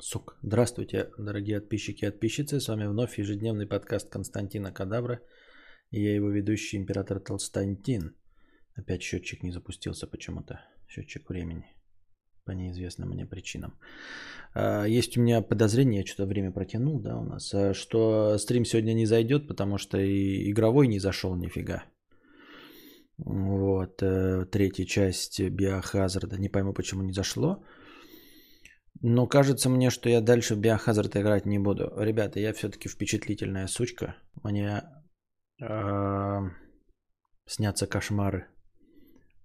Сука. Здравствуйте, дорогие подписчики и подписчицы. С вами вновь ежедневный подкаст Константина Кадавра. И я его ведущий, император Толстантин. Опять счетчик не запустился почему-то. Счетчик времени. По неизвестным мне причинам. А, есть у меня подозрение, я что-то время протянул, да, у нас, а, что стрим сегодня не зайдет, потому что и игровой не зашел нифига. Вот, э, третья часть Биохазарда. Не пойму, почему не зашло. Но кажется мне, что я дальше в Биохазард играть не буду. Ребята, я все-таки впечатлительная сучка. Мне э, снятся кошмары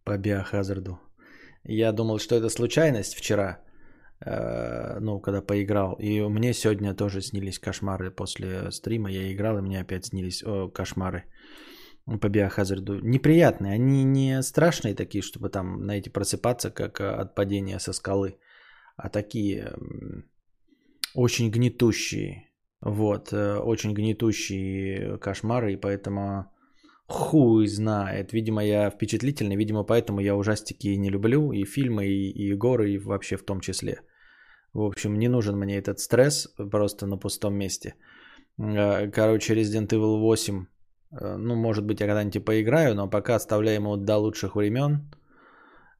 по Биохазарду. Я думал, что это случайность вчера, э, ну, когда поиграл. И мне сегодня тоже снились кошмары после стрима. Я играл, и мне опять снились о, кошмары по Биохазарду. Неприятные, они не страшные такие, чтобы там, знаете, просыпаться, как от падения со скалы а такие очень гнетущие. Вот, э, очень гнетущие кошмары, и поэтому хуй знает. Видимо, я впечатлительный, видимо, поэтому я ужастики не люблю, и фильмы, и, и горы, и вообще в том числе. В общем, не нужен мне этот стресс просто на пустом месте. Э, короче, Resident Evil 8, э, ну, может быть, я когда-нибудь поиграю, но пока оставляем его до лучших времен –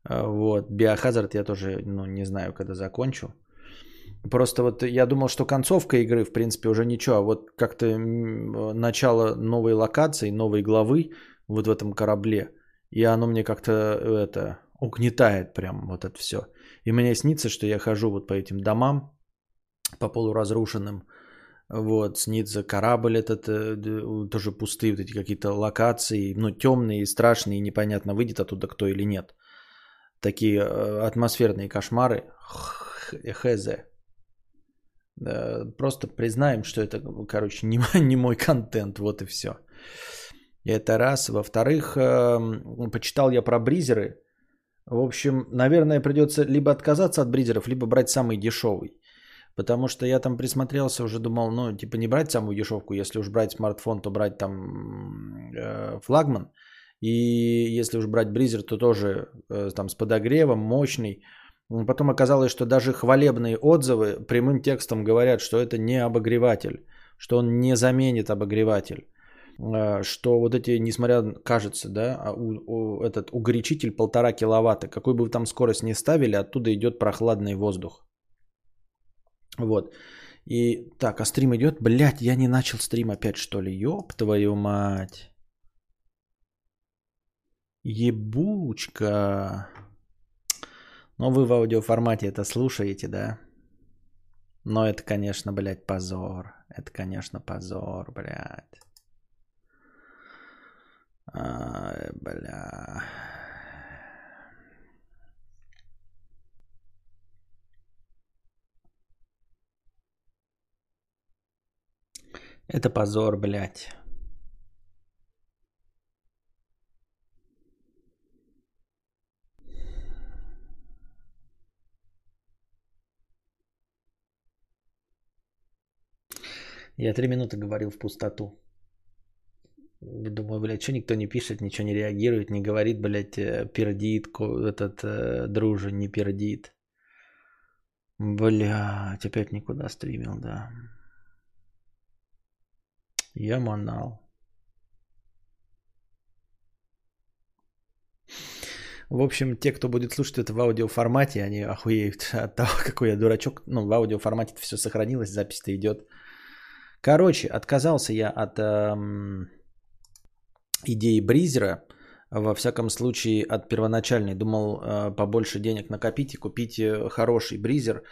вот. Биохазард я тоже ну, не знаю, когда закончу. Просто вот я думал, что концовка игры, в принципе, уже ничего. А вот как-то начало новой локации, новой главы вот в этом корабле. И оно мне как-то это угнетает прям вот это все. И мне снится, что я хожу вот по этим домам, по полуразрушенным. Вот, снится корабль этот, э, тоже пустые вот эти какие-то локации, ну, темные, страшные, непонятно, выйдет оттуда кто или нет такие э, атмосферные кошмары. Хз. Просто признаем, что это, короче, не, не мой контент, вот и все. Это раз. Во-вторых, эм, почитал я про бризеры. В общем, наверное, придется либо отказаться от бризеров, либо брать самый дешевый. Потому что я там присмотрелся, уже думал, ну, типа не брать самую дешевку, если уж брать смартфон, то брать там э, флагман. И если уж брать бризер, то тоже э, там с подогревом, мощный. Потом оказалось, что даже хвалебные отзывы прямым текстом говорят, что это не обогреватель, что он не заменит обогреватель. Э, что вот эти, несмотря, кажется, да, а у, у, этот угорячитель полтора киловатта, какой бы вы там скорость ни ставили, оттуда идет прохладный воздух. Вот. И так, а стрим идет? Блять, я не начал стрим опять, что ли? Ёб твою мать. Ебучка. Но вы в аудиоформате это слушаете, да? Но это, конечно, блядь, позор. Это, конечно, позор, блядь. Ай, бля. Это позор, блядь. Я три минуты говорил в пустоту. Думаю, блядь, что никто не пишет, ничего не реагирует, не говорит, блядь, э, пердит, этот э, друже не пердит. Блядь, опять никуда стримил, да. Я манал. В общем, те, кто будет слушать это в аудиоформате, они охуеют от того, какой я дурачок. Ну, в аудиоформате все сохранилось, запись-то идет. Короче, отказался я от эм, идеи Бризера, во всяком случае от первоначальной. Думал э, побольше денег накопить и купить э, хороший Бризер.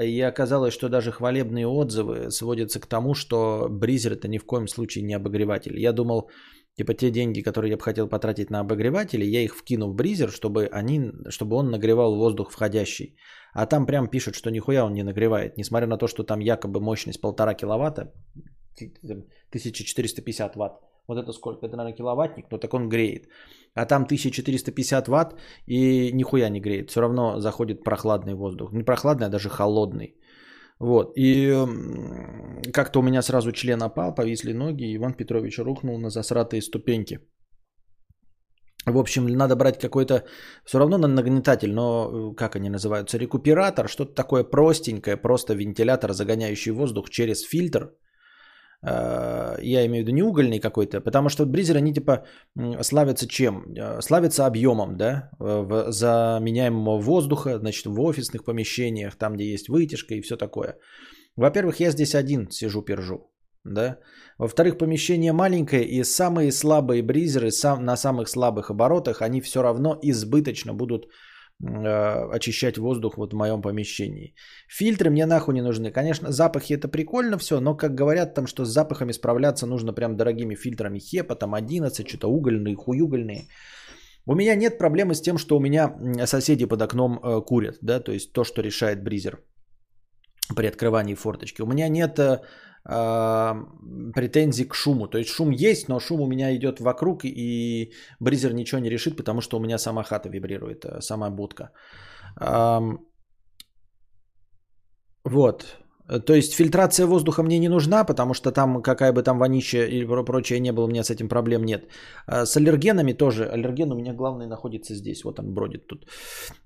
И оказалось, что даже хвалебные отзывы сводятся к тому, что Бризер это ни в коем случае не обогреватель. Я думал, типа те деньги, которые я бы хотел потратить на обогреватели, я их вкину в Бризер, чтобы, они, чтобы он нагревал воздух входящий. А там прям пишут, что нихуя он не нагревает. Несмотря на то, что там якобы мощность полтора киловатта, 1450 ватт. Вот это сколько? Это, наверное, киловаттник, но так он греет. А там 1450 ватт и нихуя не греет. Все равно заходит прохладный воздух. Не прохладный, а даже холодный. Вот. И как-то у меня сразу член опал, повисли ноги, и Иван Петрович рухнул на засратые ступеньки. В общем, надо брать какой-то, все равно нагнетатель, но э, как они называются, рекуператор, что-то такое простенькое, просто вентилятор, загоняющий воздух через фильтр. Э, я имею в виду не угольный какой-то, потому что бризеры, они типа славятся чем? Э, славятся объемом, да, заменяемого воздуха, значит, в офисных помещениях, там, где есть вытяжка и все такое. Во-первых, я здесь один сижу, пержу, да. Во-вторых, помещение маленькое, и самые слабые бризеры сам, на самых слабых оборотах, они все равно избыточно будут э, очищать воздух вот в моем помещении. Фильтры мне нахуй не нужны. Конечно, запахи это прикольно все, но как говорят там, что с запахами справляться нужно прям дорогими фильтрами Хепа, там 11, что-то угольные, хуюгольные. У меня нет проблемы с тем, что у меня соседи под окном э, курят, да, то есть то, что решает бризер при открывании форточки. У меня нет э, претензий к шуму. То есть шум есть, но шум у меня идет вокруг, и бризер ничего не решит, потому что у меня сама хата вибрирует, э, сама будка. Вот. То есть фильтрация воздуха мне не нужна, потому что там какая бы там вонища или прочее не было, у меня с этим проблем нет. А с аллергенами тоже. Аллерген у меня главный находится здесь. Вот он бродит тут.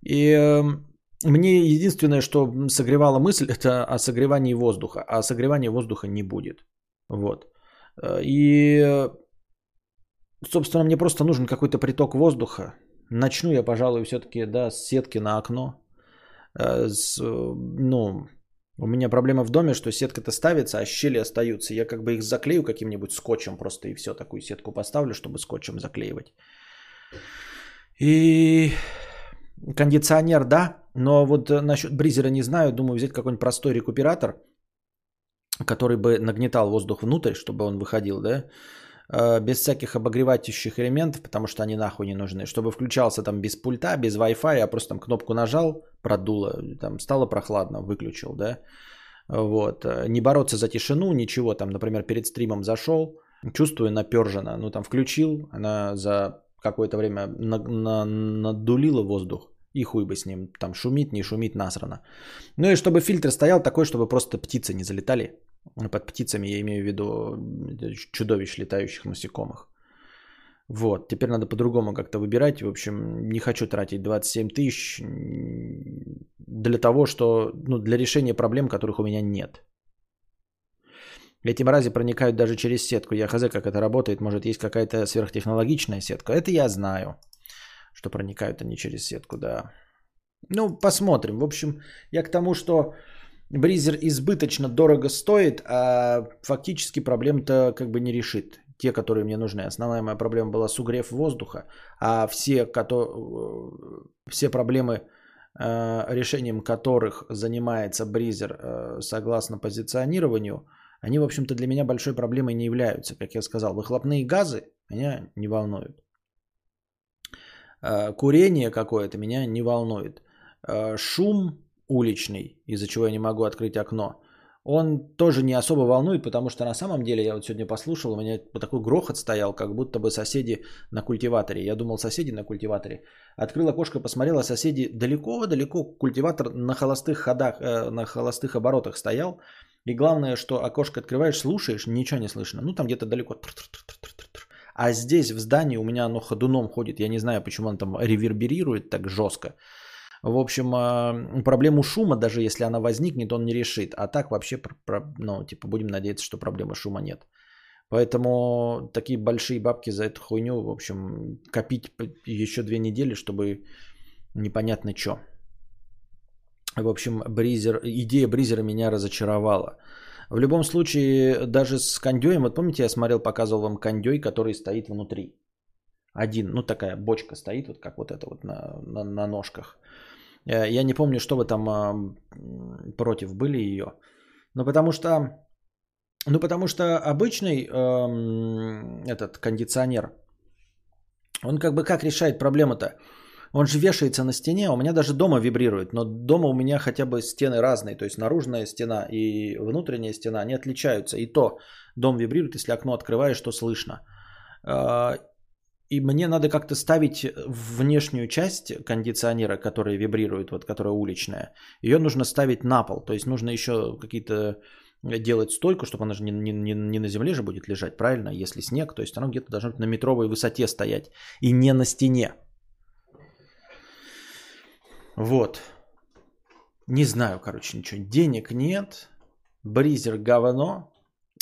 И эм, мне единственное, что согревала мысль, это о согревании воздуха. А согревания воздуха не будет. Вот. Э, и, собственно, мне просто нужен какой-то приток воздуха. Начну я, пожалуй, все-таки, да, с сетки на окно. Э, с, ну, у меня проблема в доме, что сетка-то ставится, а щели остаются. Я как бы их заклею каким-нибудь скотчем просто и все, такую сетку поставлю, чтобы скотчем заклеивать. И кондиционер, да, но вот э, насчет бризера не знаю. Думаю взять какой-нибудь простой рекуператор, который бы нагнетал воздух внутрь, чтобы он выходил, да, э, без всяких обогревающих элементов, потому что они нахуй не нужны. Чтобы включался там без пульта, без Wi-Fi, я просто там кнопку нажал, продуло, там стало прохладно, выключил, да. Вот. Э, не бороться за тишину, ничего. Там, например, перед стримом зашел, чувствую напержено. Ну, там включил, она за какое-то время надулила воздух. И хуй бы с ним, там шумит, не шумит, насрано. Ну и чтобы фильтр стоял такой, чтобы просто птицы не залетали. Под птицами я имею в виду чудовищ летающих насекомых. Вот, теперь надо по-другому как-то выбирать. В общем, не хочу тратить 27 тысяч для того, что, ну, для решения проблем, которых у меня нет. Эти мрази проникают даже через сетку. Я хз, как это работает. Может, есть какая-то сверхтехнологичная сетка. Это я знаю что проникают они через сетку, да. Ну, посмотрим. В общем, я к тому, что Бризер избыточно дорого стоит, а фактически проблем-то как бы не решит. Те, которые мне нужны. Основная моя проблема была сугрев воздуха, а все, кото... все проблемы, э, решением которых занимается Бризер э, согласно позиционированию, они, в общем-то, для меня большой проблемой не являются. Как я сказал, выхлопные газы меня не волнуют. Э, курение какое-то меня не волнует. Э, шум уличный, из-за чего я не могу открыть окно, он тоже не особо волнует, потому что на самом деле я вот сегодня послушал, у меня такой грохот стоял, как будто бы соседи на культиваторе. Я думал, соседи на культиваторе. Открыл окошко, посмотрел, а соседи далеко-далеко культиватор на холостых ходах, э, на холостых оборотах стоял. И главное, что окошко открываешь, слушаешь, ничего не слышно. Ну, там где-то далеко. А здесь в здании у меня оно ходуном ходит. Я не знаю, почему оно там реверберирует так жестко. В общем, а, проблему шума, даже если она возникнет, он не решит. А так вообще, ну, типа, будем надеяться, что проблемы шума нет. Поэтому такие большие бабки за эту хуйню, в общем, копить еще две недели, чтобы непонятно что. В общем, бризер, идея бризера меня разочаровала. В любом случае, даже с кондеем, вот помните, я смотрел, показывал вам кондей, который стоит внутри. Один, ну такая бочка стоит, вот как вот это вот на, на, на ножках. Э, я не помню, что вы там против были ее. Ну потому что, ну потому что обычный эм, этот кондиционер, он как бы как решает проблему-то? Он же вешается на стене, у меня даже дома вибрирует, но дома у меня хотя бы стены разные, то есть наружная стена и внутренняя стена, они отличаются. И то дом вибрирует, если окно открываешь, то слышно. А, и мне надо как-то ставить внешнюю часть кондиционера, которая вибрирует, вот которая уличная. Ее нужно ставить на пол. То есть нужно еще какие-то делать стойку, чтобы она же не, не, не, на земле же будет лежать, правильно? Если снег, то есть оно где-то должно на метровой высоте стоять и не на стене. Вот. Не знаю, короче, ничего. Денег нет. Бризер говно.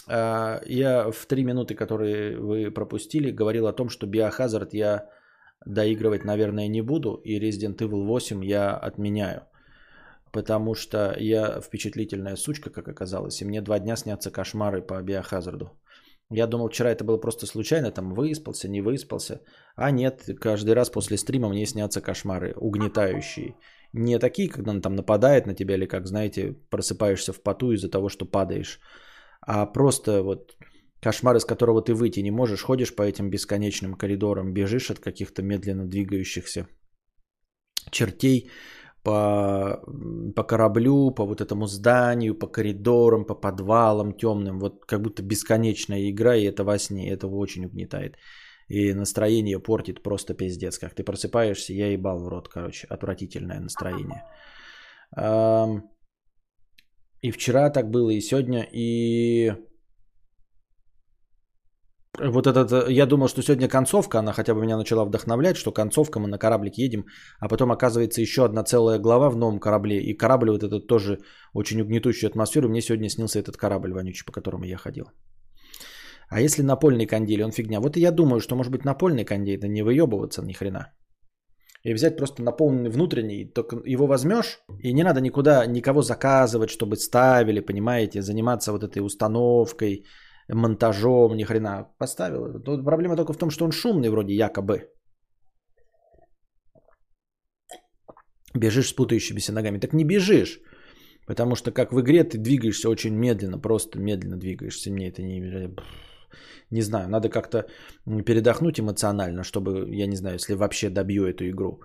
А, я в три минуты, которые вы пропустили, говорил о том, что Biohazard я доигрывать, наверное, не буду. И Resident Evil 8 я отменяю. Потому что я впечатлительная сучка, как оказалось. И мне два дня снятся кошмары по Биохазарду. Я думал, вчера это было просто случайно, там выспался, не выспался. А нет, каждый раз после стрима мне снятся кошмары угнетающие. Не такие, когда он там нападает на тебя, или как, знаете, просыпаешься в поту из-за того, что падаешь. А просто вот кошмар, из которого ты выйти не можешь, ходишь по этим бесконечным коридорам, бежишь от каких-то медленно двигающихся чертей, по, по кораблю, по вот этому зданию, по коридорам, по подвалам темным. Вот как будто бесконечная игра, и это во сне. Это очень угнетает. И настроение портит просто пиздец. Как ты просыпаешься, я ебал в рот, короче. Отвратительное настроение. И вчера так было, и сегодня, и вот этот, э, я думал, что сегодня концовка, она хотя бы меня начала вдохновлять, что концовка, мы на кораблике едем, а потом оказывается еще одна целая глава в новом корабле, и корабль вот этот тоже очень угнетущую атмосферу, мне сегодня снился этот корабль вонючий, по которому я ходил. А если напольный кондей, он фигня. Вот я думаю, что может быть напольный кондей, да не выебываться ни хрена. И взять просто наполненный внутренний, только его возьмешь, и не надо никуда никого заказывать, чтобы ставили, понимаете, заниматься вот этой установкой, монтажом, ни хрена поставил. Тут проблема только в том, что он шумный вроде якобы. Бежишь с путающимися ногами. Так не бежишь. Потому что как в игре ты двигаешься очень медленно, просто медленно двигаешься. Мне это не... Не знаю, надо как-то передохнуть эмоционально, чтобы, я не знаю, если вообще добью эту игру.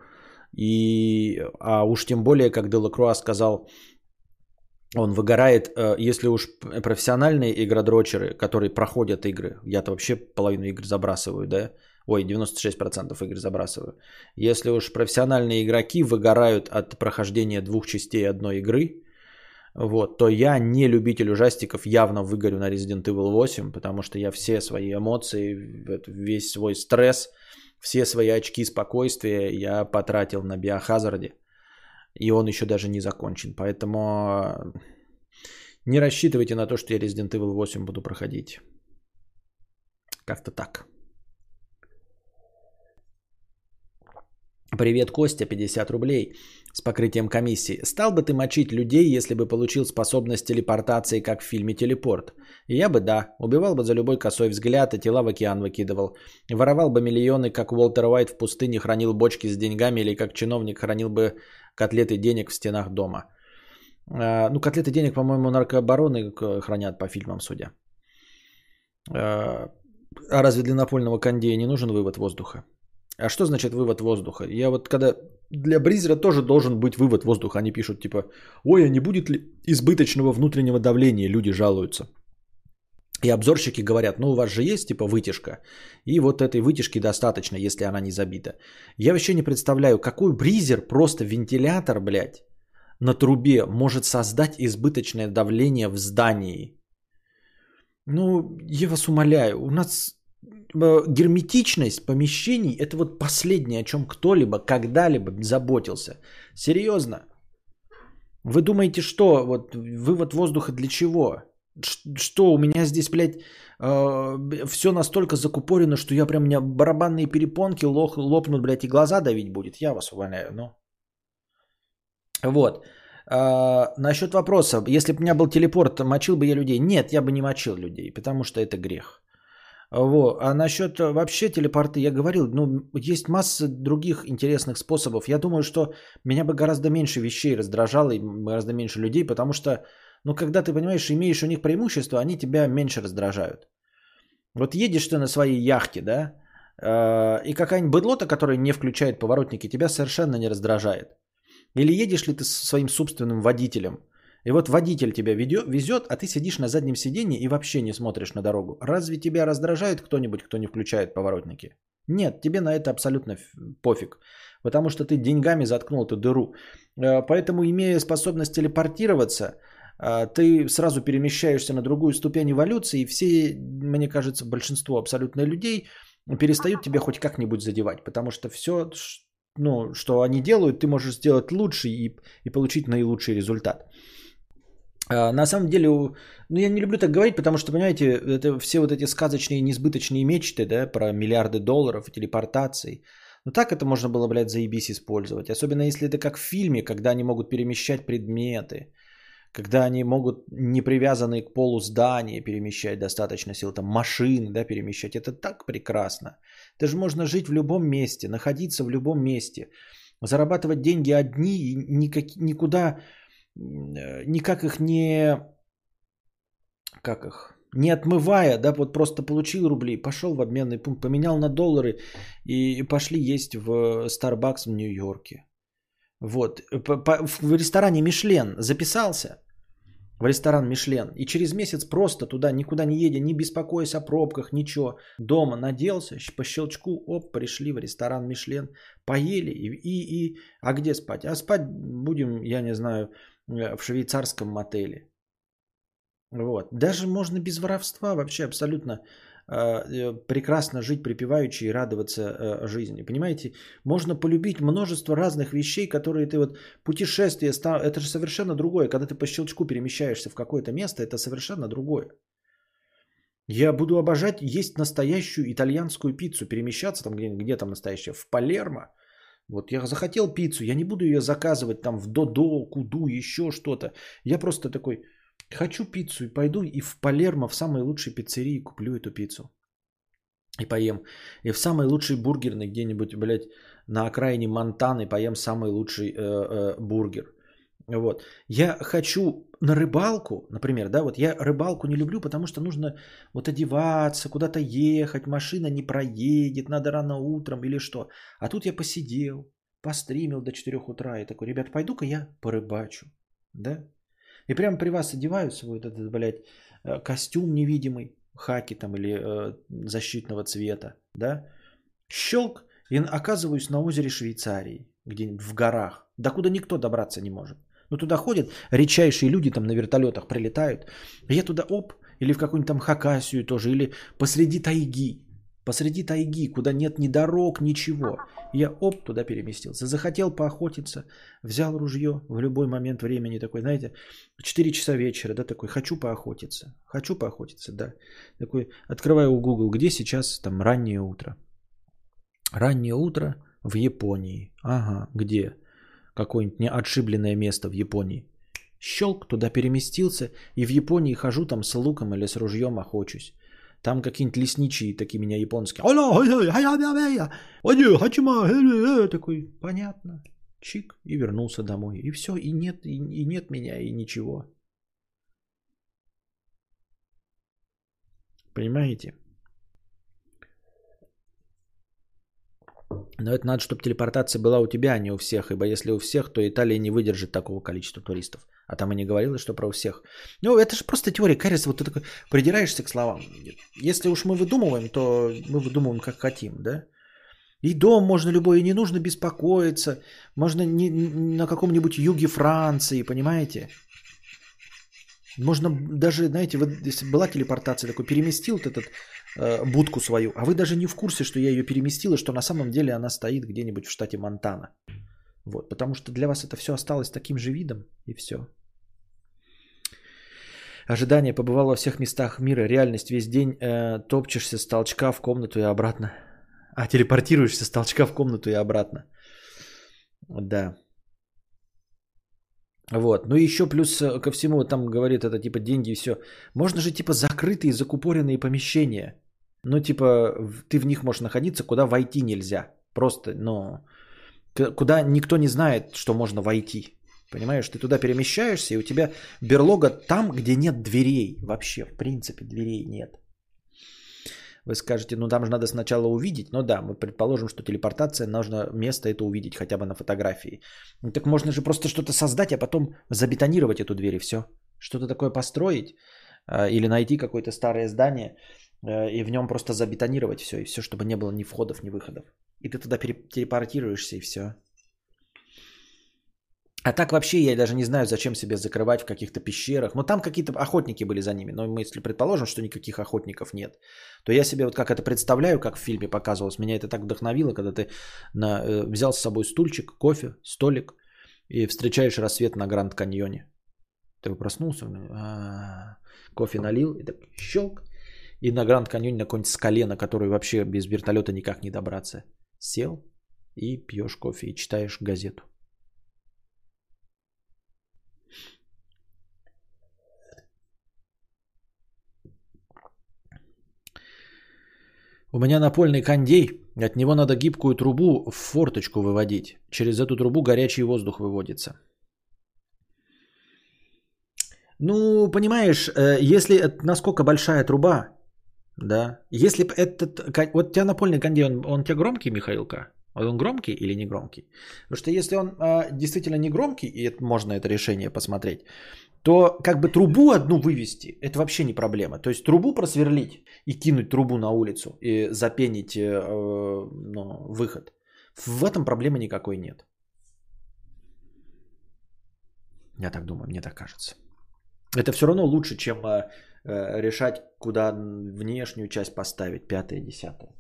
И, а уж тем более, как Делакруа сказал, он выгорает, э, если уж профессиональные игродрочеры, которые проходят игры, я-то вообще половину игр забрасываю, да, ой, 96% игр забрасываю. Если уж профессиональные игроки выгорают от прохождения двух частей одной игры, вот, то я не любитель ужастиков, явно выгорю на Resident Evil 8, потому что я все свои эмоции, весь свой стресс, все свои очки спокойствия я потратил на биохазарде. И он еще даже не закончен. Поэтому э, не рассчитывайте на то, что я Resident Evil 8 буду проходить. Как-то так. Привет, Костя, 50 рублей с покрытием комиссии. Стал бы ты мочить людей, если бы получил способность телепортации, как в фильме «Телепорт»? Я бы да. Убивал бы за любой косой взгляд и тела в океан выкидывал. Воровал бы миллионы, как Уолтер Уайт в пустыне хранил бочки с деньгами или как чиновник хранил бы котлеты денег в стенах дома. А, ну, котлеты денег, по-моему, наркообороны хранят по фильмам, судя. А, а разве для напольного кондея не нужен вывод воздуха? А что значит вывод воздуха? Я вот когда для Бризера тоже должен быть вывод воздуха. Они пишут типа, ой, а не будет ли избыточного внутреннего давления? Люди жалуются. И обзорщики говорят, ну у вас же есть типа вытяжка, и вот этой вытяжки достаточно, если она не забита. Я вообще не представляю, какой бризер, просто вентилятор, блядь, на трубе может создать избыточное давление в здании. Ну, я вас умоляю, у нас э, герметичность помещений – это вот последнее, о чем кто-либо когда-либо заботился. Серьезно. Вы думаете, что? Вот вывод воздуха для чего? Что у меня здесь, блядь, э, все настолько закупорено, что я прям, у меня барабанные перепонки лох, лопнут, блядь, и глаза давить будет. Я вас увольняю, ну. Вот. А, насчет вопроса, если бы у меня был телепорт, мочил бы я людей? Нет, я бы не мочил людей, потому что это грех. Вот. А насчет вообще телепорта, я говорил, ну, есть масса других интересных способов. Я думаю, что меня бы гораздо меньше вещей раздражало и гораздо меньше людей, потому что но когда ты, понимаешь, имеешь у них преимущество, они тебя меньше раздражают. Вот едешь ты на своей яхте, да, э, и какая-нибудь быдлота, которая не включает поворотники, тебя совершенно не раздражает. Или едешь ли ты со своим собственным водителем, и вот водитель тебя везет, а ты сидишь на заднем сиденье и вообще не смотришь на дорогу. Разве тебя раздражает кто-нибудь, кто не включает поворотники? Нет, тебе на это абсолютно пофиг. Потому что ты деньгами заткнул эту дыру. Э, поэтому, имея способность телепортироваться, ты сразу перемещаешься на другую ступень эволюции, и все, мне кажется, большинство абсолютно людей перестают тебя хоть как-нибудь задевать, потому что все, ну, что они делают, ты можешь сделать лучше и, и получить наилучший результат. А, на самом деле, ну я не люблю так говорить, потому что, понимаете, это все вот эти сказочные несбыточные мечты, да, про миллиарды долларов, телепортации. Ну так это можно было, блядь, заебись использовать. Особенно если это как в фильме, когда они могут перемещать предметы, когда они могут не привязанные к полу здания перемещать достаточно сил, там машины, да, перемещать. Это так прекрасно. Это же можно жить в любом месте, находиться в любом месте, зарабатывать деньги одни и никак, никуда Э, никак их не, как их, не отмывая, да, вот просто получил рубли, пошел в обменный пункт, поменял на доллары и пошли есть в Starbucks в Нью-Йорке. Вот, в ресторане Мишлен записался, в ресторан Мишлен, и через месяц просто туда, никуда не едя, не беспокоясь о пробках, ничего, дома наделся, по щелчку, оп, пришли в ресторан Мишлен, поели, и, и, и а где спать? А спать будем, я не знаю, Э, в швейцарском мотеле. Вот. Даже можно без воровства вообще абсолютно прекрасно жить припеваючи и радоваться э, жизни. Понимаете, можно полюбить множество разных вещей, которые ты вот путешествие, это же совершенно другое. Когда ты по щелчку перемещаешься в какое-то место, это совершенно другое. Я буду обожать есть настоящую итальянскую пиццу, перемещаться там, где, где там настоящая, в Палермо – вот я захотел пиццу, я не буду ее заказывать там в Додо, Куду, еще что-то. Я просто такой, хочу пиццу и пойду и в Палермо, в самой лучшей пиццерии куплю эту пиццу. И поем. И в самой лучшей бургерной где-нибудь, блядь, на окраине Монтаны поем самый лучший э, э, бургер. Вот. Я хочу на рыбалку, например, да, вот я рыбалку не люблю, потому что нужно вот одеваться, куда-то ехать, машина не проедет, надо рано утром или что. А тут я посидел, постримил до 4 утра и такой, ребят, пойду-ка я порыбачу, да. И прямо при вас одеваю свой вот этот, блядь, э, костюм невидимый, хаки там или э, защитного цвета, да. Щелк, и оказываюсь на озере Швейцарии, где-нибудь в горах, до куда никто добраться не может. Ну туда ходят редчайшие люди, там на вертолетах прилетают. Я туда оп, или в какую-нибудь там Хакасию тоже, или посреди тайги. Посреди тайги, куда нет ни дорог, ничего. Я оп, туда переместился. Захотел поохотиться, взял ружье в любой момент времени такой, знаете, 4 часа вечера, да, такой, хочу поохотиться. Хочу поохотиться, да. Такой, открываю Google, где сейчас там раннее утро. Раннее утро в Японии. Ага, где? какое-нибудь неотшибленное место в Японии. Щелк, туда переместился, и в Японии хожу там с луком или с ружьем охочусь. Там какие-нибудь лесничие такие меня японские. Такой, понятно. Чик, и вернулся домой. И все, и нет, и, и нет меня, и ничего. Понимаете? Но это надо, чтобы телепортация была у тебя, а не у всех. Ибо если у всех, то Италия не выдержит такого количества туристов. А там и не говорилось, что про всех. Ну, это же просто теория. Кажется, вот ты такой придираешься к словам. Если уж мы выдумываем, то мы выдумываем как хотим, да? И дом можно любой, и не нужно беспокоиться. Можно не, на каком-нибудь юге Франции, понимаете? Можно даже, знаете, вот если была телепортация, такой переместил вот этот будку свою, а вы даже не в курсе, что я ее переместил, и что на самом деле она стоит где-нибудь в штате Монтана. Вот, потому что для вас это все осталось таким же видом, и все. Ожидание побывало во всех местах мира. Реальность весь день э, топчешься с толчка в комнату и обратно. А, телепортируешься с толчка в комнату и обратно. Да. Вот. Ну и еще плюс э, ко всему, там говорит это типа деньги и все. Можно же типа закрытые, закупоренные помещения. Ну типа ты в них можешь находиться, куда войти нельзя. Просто, ну, куда никто не знает, что можно войти. Понимаешь, ты туда перемещаешься, и у тебя берлога там, где нет дверей. Вообще, в принципе, дверей нет. Вы скажете, ну там же надо сначала увидеть. Ну да, мы предположим, что телепортация, нужно место это увидеть хотя бы на фотографии. Ну, так можно же просто что-то создать, а потом забетонировать эту дверь и все. Что-то такое построить э, или найти какое-то старое здание и в нем просто забетонировать все. И все, чтобы не было ни входов, ни выходов. И ты туда телепортируешься и все. А так вообще я даже не знаю, зачем себя закрывать в каких-то пещерах. Но там какие-то охотники были за ними. Но мы если предположим, что никаких охотников нет, то я себе вот как это представляю, как в фильме показывалось. Меня это так вдохновило, когда ты на, э, взял с собой стульчик, кофе, столик и встречаешь рассвет на Гранд Каньоне. Ты проснулся, а, кофе налил и так щелк. И на Гранд Каньоне на какой-нибудь скале, на которой вообще без вертолета никак не добраться. Сел и пьешь кофе и читаешь газету. У меня напольный кондей, от него надо гибкую трубу в форточку выводить. Через эту трубу горячий воздух выводится. Ну, понимаешь, э, если насколько большая труба, да, если этот, вот у тебя напольный кондей, он, он у громкий, Михаилка? Он громкий или не громкий? Потому что если он а, действительно не громкий, и это, можно это решение посмотреть, то как бы трубу одну вывести, это вообще не проблема. То есть трубу просверлить и кинуть трубу на улицу и запенить э, ну, выход. В этом проблемы никакой нет. Я так думаю, мне так кажется. Это все равно лучше, чем э, э решать, куда внешнюю часть поставить, пятое, десятое.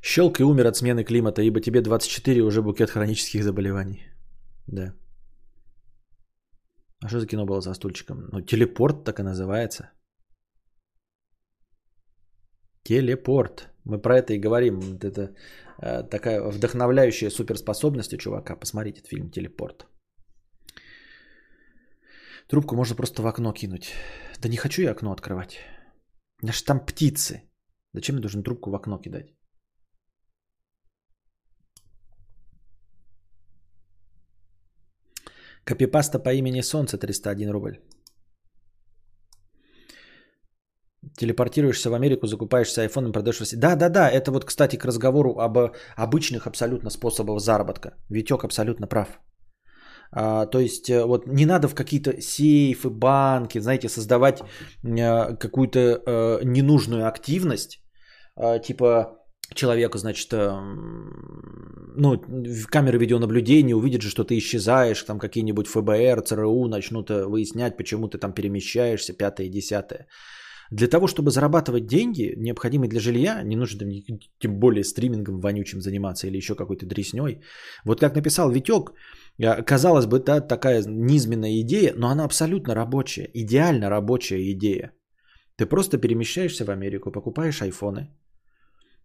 Щелк и умер от смены климата, ибо тебе 24 уже букет хронических заболеваний. Да. А что за кино было за стульчиком? Ну, телепорт так и называется. Телепорт. Мы про это и говорим. Это э, такая вдохновляющая суперспособность у чувака. Посмотрите этот фильм «Телепорт». Трубку можно просто в окно кинуть. Да не хочу я окно открывать. У там птицы. Зачем мне должен трубку в окно кидать? Копипаста по имени Солнце 301 рубль. Телепортируешься в Америку, закупаешься айфоном, продаешь в. Да, да, да, это вот, кстати, к разговору об обычных абсолютно способах заработка. Витек абсолютно прав. А, то есть э, вот не надо в какие-то сейфы, банки, знаете, создавать а, какую-то а, ненужную активность, а, типа человека, значит, ну, камеры видеонаблюдения увидят же, что ты исчезаешь, там какие-нибудь ФБР, ЦРУ начнут выяснять, почему ты там перемещаешься, пятое десятое. Для того, чтобы зарабатывать деньги, необходимые для жилья, не нужно тем более стримингом вонючим заниматься или еще какой-то дресней. Вот как написал Витек, казалось бы, да, такая низменная идея, но она абсолютно рабочая, идеально рабочая идея. Ты просто перемещаешься в Америку, покупаешь айфоны,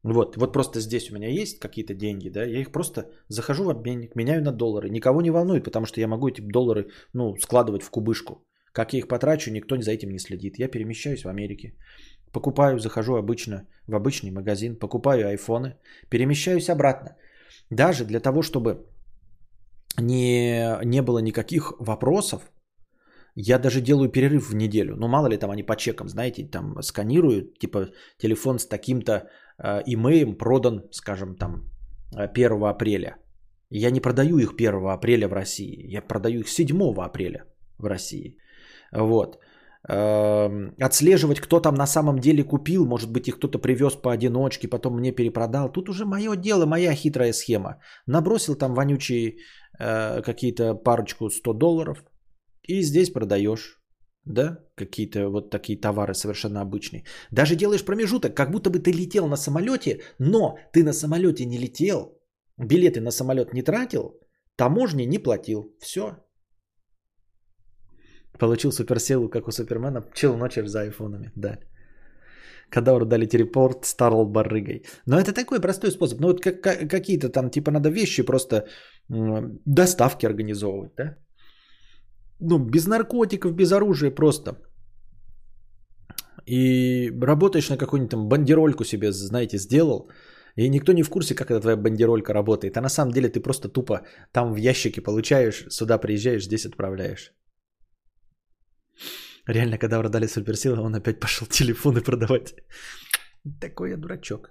вот, вот просто здесь у меня есть какие-то деньги, да, я их просто захожу в обменник, меняю на доллары. Никого не волнует, потому что я могу эти доллары, ну, складывать в кубышку. Как я их потрачу, никто за этим не следит. Я перемещаюсь в Америке. Покупаю, захожу обычно в обычный магазин, покупаю айфоны, перемещаюсь обратно. Даже для того, чтобы не, не было никаких вопросов, я даже делаю перерыв в неделю. Ну, мало ли там они по чекам, знаете, там сканируют, типа телефон с таким-то Э, имеем продан, скажем, там 1 э, апреля. Я не продаю их 1 апреля в России, я продаю их 7 апреля в России. Вот. Эм, отслеживать, кто там на самом деле купил, может быть, их кто-то привез поодиночке, потом мне перепродал. Тут уже мое дело, моя хитрая схема. Набросил там вонючие э, какие-то парочку 100 долларов и здесь продаешь да, какие-то вот такие товары совершенно обычные. Даже делаешь промежуток, как будто бы ты летел на самолете, но ты на самолете не летел, билеты на самолет не тратил, таможни не платил. Все. Получил суперсилу, как у Супермена, пчел ночью за айфонами, да. Когда дали телепорт, старл барыгой. Но это такой простой способ. Ну вот как, какие-то там, типа надо вещи просто доставки организовывать, да? ну, без наркотиков, без оружия просто. И работаешь на какую-нибудь там бандерольку себе, знаете, сделал, и никто не в курсе, как эта твоя бандеролька работает. А на самом деле ты просто тупо там в ящике получаешь, сюда приезжаешь, здесь отправляешь. Реально, когда продали суперсила, он опять пошел телефоны продавать. Такой я дурачок.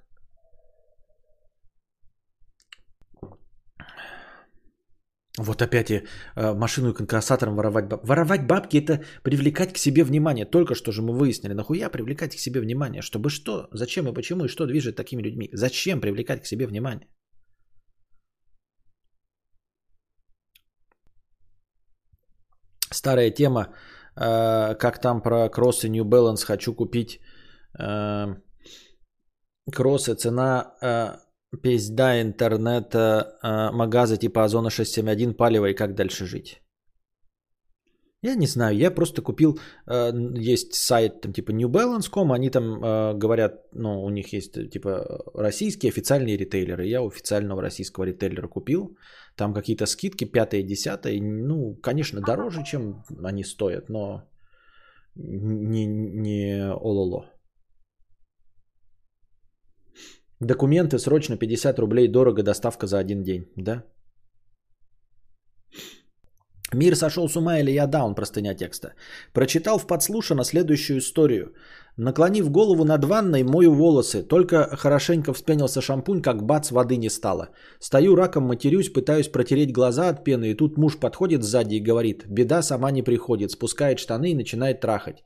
Вот опять и а, машину и конкассатором воровать бабки. Воровать бабки это привлекать к себе внимание. Только что же мы выяснили, нахуя привлекать к себе внимание? Чтобы что? Зачем и почему? И что движет такими людьми? Зачем привлекать к себе внимание? Старая тема как там про кроссы New Balance хочу купить э, кроссы, цена э, пизда интернета, э, магаза типа Озона 671, палево и как дальше жить. Я не знаю, я просто купил, э, есть сайт там типа New Balance.com, они там э, говорят, ну у них есть э, типа российские официальные ритейлеры. Я у официального российского ритейлера купил, там какие-то скидки, пятые, десятые, ну конечно дороже, чем они стоят, но не, не ололо. Документы срочно 50 рублей дорого, доставка за один день, да? Мир сошел с ума или я даун, простыня текста. Прочитал в подслушано следующую историю. Наклонив голову над ванной, мою волосы. Только хорошенько вспенился шампунь, как бац, воды не стало. Стою раком, матерюсь, пытаюсь протереть глаза от пены, и тут муж подходит сзади и говорит, беда сама не приходит, спускает штаны и начинает трахать.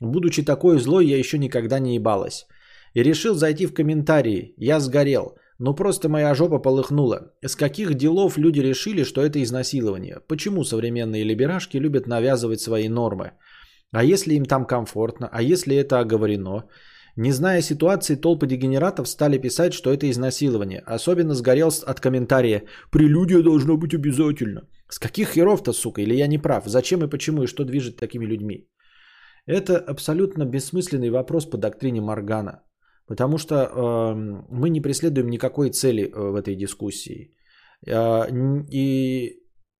Будучи такой злой, я еще никогда не ебалась. И решил зайти в комментарии. Я сгорел. Ну просто моя жопа полыхнула. С каких делов люди решили, что это изнасилование? Почему современные либерашки любят навязывать свои нормы? А если им там комфортно? А если это оговорено? Не зная ситуации, толпы дегенератов стали писать, что это изнасилование. Особенно сгорел от комментария «Прелюдия должно быть обязательно». С каких херов-то, сука, или я не прав? Зачем и почему, и что движет такими людьми? Это абсолютно бессмысленный вопрос по доктрине Маргана. Потому что э, мы не преследуем никакой цели э, в этой дискуссии. Э, и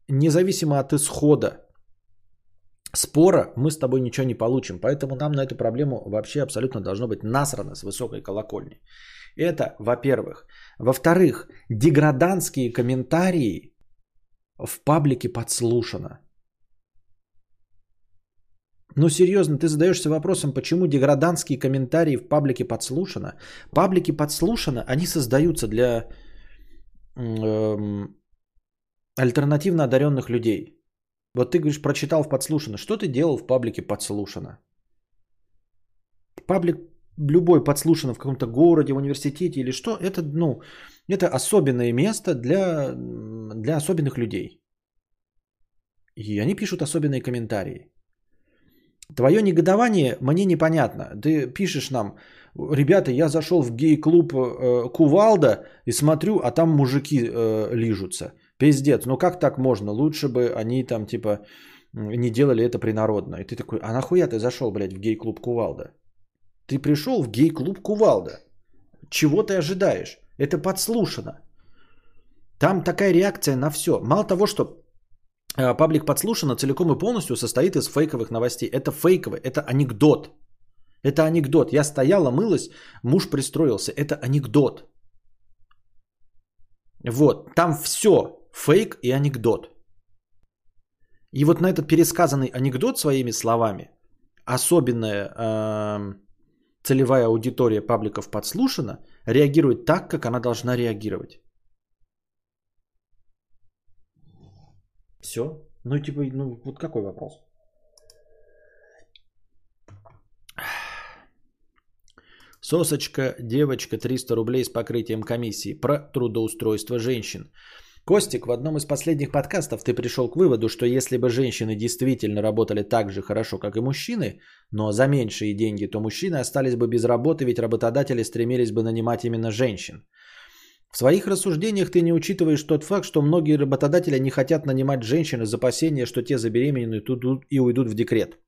независимо от исхода спора, мы с тобой ничего не получим. Поэтому нам на эту проблему вообще абсолютно должно быть насрано с высокой колокольни. Это, во-первых. Во-вторых, деграданские комментарии в паблике подслушано. Ну серьезно, ты задаешься вопросом, почему деграданские комментарии в паблике подслушано? Паблики подслушано, они создаются для эм, альтернативно одаренных людей. Вот ты говоришь, прочитал в подслушано. Что ты делал в паблике подслушано? Паблик любой подслушано в каком-то городе, в университете или что, это, ну, это особенное место для, для особенных людей. И они пишут особенные комментарии. Твое негодование мне непонятно. Ты пишешь нам, ребята, я зашел в гей-клуб э, Кувалда и смотрю, а там мужики э, лижутся. Пиздец, ну как так можно? Лучше бы они там типа не делали это принародно. И ты такой, а нахуя ты зашел, блядь, в гей-клуб Кувалда? Ты пришел в гей-клуб Кувалда. Чего ты ожидаешь? Это подслушано. Там такая реакция на все. Мало того, что Э, паблик подслушано целиком и полностью состоит из фейковых новостей. Это фейковый, это анекдот. Это анекдот. Я стояла, мылась, муж пристроился. Это анекдот. Вот, там все фейк и анекдот. И вот на этот пересказанный анекдот своими словами особенная э, целевая аудитория пабликов подслушана реагирует так, как она должна реагировать. Все. Ну, типа, ну, вот какой вопрос? Сосочка, девочка, 300 рублей с покрытием комиссии. Про трудоустройство женщин. Костик, в одном из последних подкастов ты пришел к выводу, что если бы женщины действительно работали так же хорошо, как и мужчины, но за меньшие деньги, то мужчины остались бы без работы, ведь работодатели стремились бы нанимать именно женщин. В своих рассуждениях ты не учитываешь тот факт, что многие работодатели не хотят нанимать женщин из опасения, что те забеременеют и уйдут в декрет.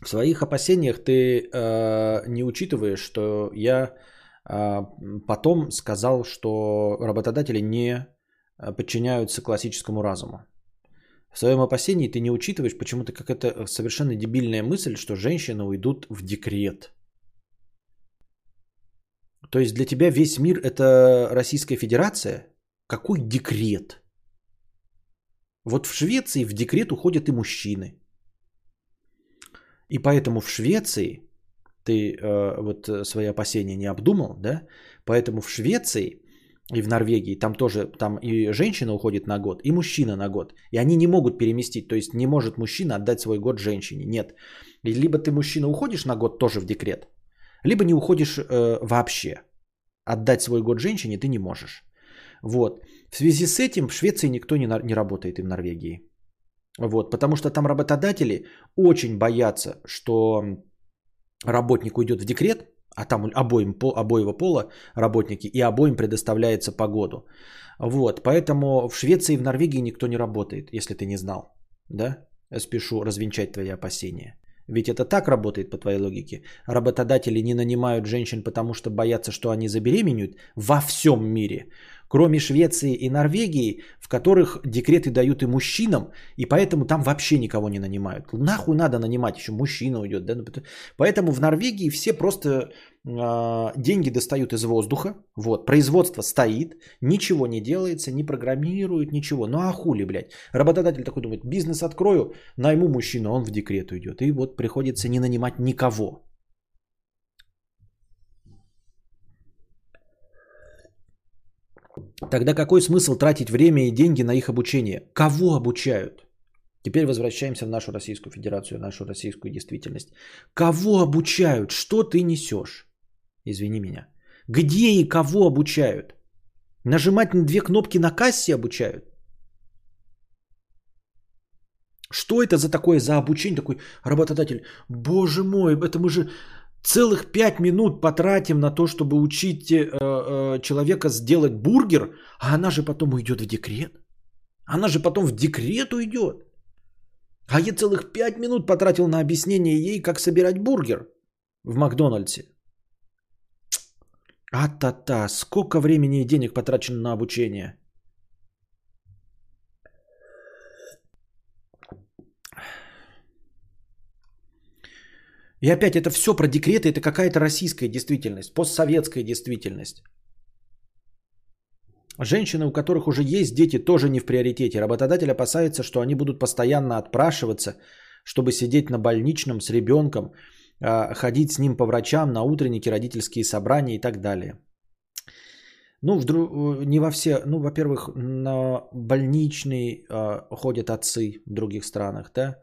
В своих опасениях ты э, не учитываешь, что я э, потом сказал, что работодатели не подчиняются классическому разуму. В своем опасении ты не учитываешь почему-то как это совершенно дебильная мысль, что женщины уйдут в декрет. То есть для тебя весь мир это Российская Федерация? Какой декрет? Вот в Швеции в декрет уходят и мужчины. И поэтому в Швеции ты э, вот свои опасения не обдумал, да? Поэтому в Швеции и в Норвегии, там тоже, там и женщина уходит на год, и мужчина на год. И они не могут переместить, то есть не может мужчина отдать свой год женщине, нет. И либо ты мужчина уходишь на год тоже в декрет, либо не уходишь э, вообще. Отдать свой год женщине ты не можешь. Вот. В связи с этим в Швеции никто не, на, не работает и в Норвегии. Вот, потому что там работодатели очень боятся, что работник уйдет в декрет, а там обоим, обоего пола работники, и обоим предоставляется погоду. Вот, поэтому в Швеции и в Норвегии никто не работает, если ты не знал. Да? Спешу развенчать твои опасения. Ведь это так работает по твоей логике. Работодатели не нанимают женщин, потому что боятся, что они забеременеют во всем мире. Кроме Швеции и Норвегии, в которых декреты дают и мужчинам, и поэтому там вообще никого не нанимают. Нахуй надо нанимать, еще мужчина уйдет. Да? Поэтому в Норвегии все просто э, деньги достают из воздуха. Вот, производство стоит, ничего не делается, не программируют, ничего. Ну а хули, блядь? Работодатель такой думает, бизнес открою, найму мужчину, он в декрет уйдет. И вот приходится не нанимать никого. Тогда какой смысл тратить время и деньги на их обучение? Кого обучают? Теперь возвращаемся в нашу Российскую Федерацию, нашу российскую действительность. Кого обучают? Что ты несешь? Извини меня. Где и кого обучают? Нажимать на две кнопки на кассе обучают? Что это за такое за обучение? Такой работодатель. Боже мой, это мы же целых пять минут потратим на то, чтобы учить э, э, человека сделать бургер, а она же потом уйдет в декрет. Она же потом в декрет уйдет. А я целых пять минут потратил на объяснение ей, как собирать бургер в Макдональдсе. А-та-та, сколько времени и денег потрачено на обучение. И опять это все про декреты, это какая-то российская действительность, постсоветская действительность. Женщины, у которых уже есть дети, тоже не в приоритете. Работодатель опасается, что они будут постоянно отпрашиваться, чтобы сидеть на больничном с ребенком, а, ходить с ним по врачам на утренники, родительские собрания и так далее. Ну, вдруг, не во все, ну, во-первых, на больничный э, ходят отцы в других странах, да, а,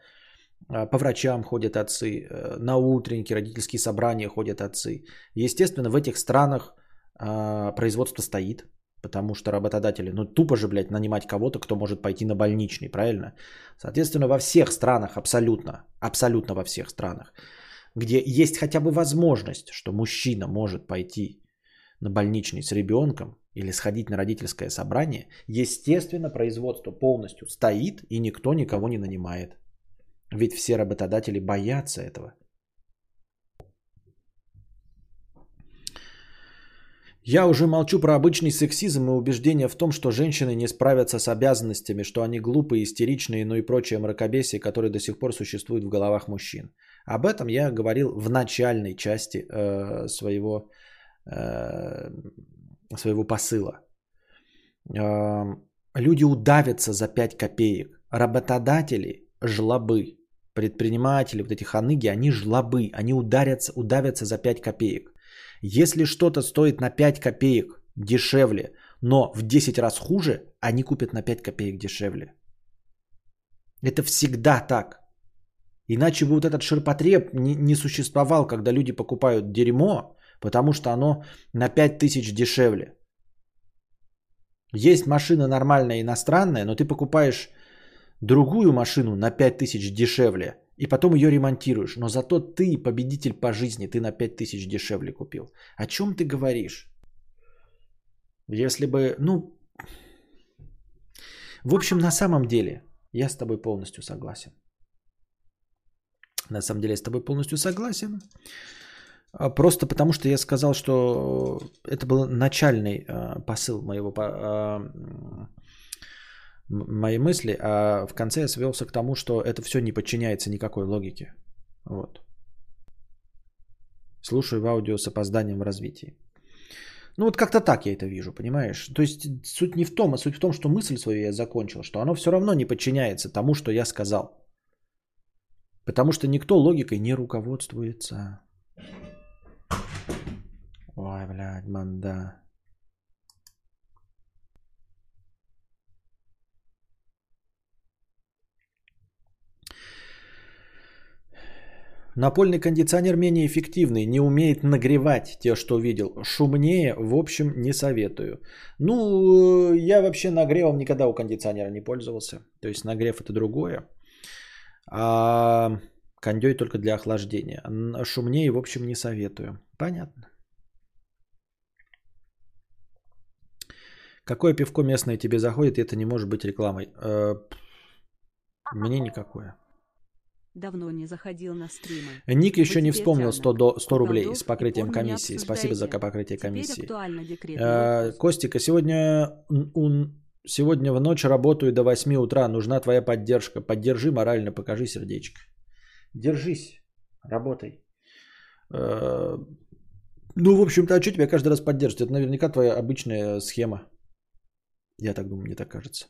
по врачам ходят отцы, э, на утренники, родительские собрания ходят отцы. Естественно, в этих странах а, производство стоит, потому что работодатели, ну тупо же, блядь, нанимать кого-то, кто может пойти на больничный, правильно? Соответственно, во всех странах, абсолютно, абсолютно во всех странах, где есть хотя бы возможность, что мужчина может пойти на больничный с ребенком или сходить на родительское собрание, естественно, производство полностью стоит и никто никого не нанимает. Ведь все работодатели боятся этого. Я уже молчу про обычный сексизм и убеждение в том, что женщины не справятся с обязанностями, что они глупые, истеричные, ну и прочее мракобесие, которое до сих пор существует в головах мужчин. Об этом я говорил в начальной части э, своего, э, своего посыла. Э, люди удавятся за 5 копеек. Работодатели – жлобы предприниматели, вот эти ханыги, они жлобы, они ударятся, удавятся за 5 копеек. Если что-то стоит на 5 копеек дешевле, но в 10 раз хуже, они купят на 5 копеек дешевле. Это всегда так. Иначе бы вот этот ширпотреб не, не существовал, когда люди покупают дерьмо, потому что оно на 5000 дешевле. Есть машина нормальная иностранная, но ты покупаешь другую машину на 5000 дешевле и потом ее ремонтируешь. Но зато ты победитель по жизни, ты на 5000 дешевле купил. О чем ты говоришь? Если бы, ну, в общем, на самом деле, я с тобой полностью согласен. На самом деле, я с тобой полностью согласен. А, просто потому, что я сказал, что это был начальный а, посыл моего а, мои мысли, а в конце я свелся к тому, что это все не подчиняется никакой логике. Вот. Слушаю в аудио с опозданием в развитии. Ну вот как-то так я это вижу, понимаешь? То есть суть не в том, а суть в том, что мысль свою я закончил, что оно все равно не подчиняется тому, что я сказал. Потому что никто логикой не руководствуется. Ой, блядь, манда. Напольный кондиционер менее эффективный, не умеет нагревать те, что видел. Шумнее, в общем, не советую. Ну, я вообще нагревом никогда у кондиционера не пользовался. То есть нагрев это другое. А кондей только для охлаждения. Шумнее, в общем, не советую. Понятно. Какое пивко местное тебе заходит, и это не может быть рекламой? Э, мне никакое. Давно не заходил на стримы. Ник еще не вспомнил 100, до, 100 рублей с покрытием комиссии. Спасибо за покрытие комиссии. Э, Костика, сегодня, сегодня в ночь работаю до 8 утра. Нужна твоя поддержка. Поддержи морально, покажи сердечко. Держись, работай. Э, ну, в общем-то, а что тебя каждый раз поддерживать? Это наверняка твоя обычная схема. Я так думаю, мне так кажется.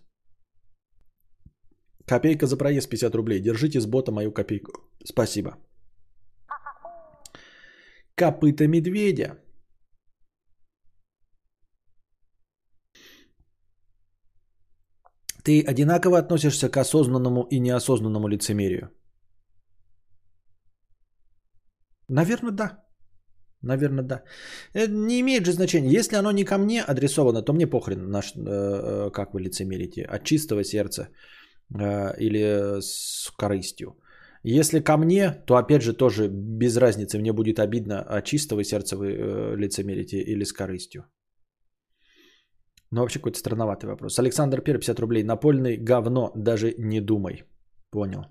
Копейка за проезд 50 рублей. Держите с бота мою копейку. Спасибо. Копыта медведя. Ты одинаково относишься к осознанному и неосознанному лицемерию? Наверное, да. Наверное, да. Это не имеет же значения. Если оно не ко мне адресовано, то мне похрен, наш, э, э как вы лицемерите. От чистого сердца или с корыстью. Если ко мне, то опять же тоже без разницы. Мне будет обидно, от чистого сердца вы э, лицемерите или с корыстью. Ну, вообще какой-то странноватый вопрос. Александр Пер, 50 рублей. Напольный говно, даже не думай. Понял.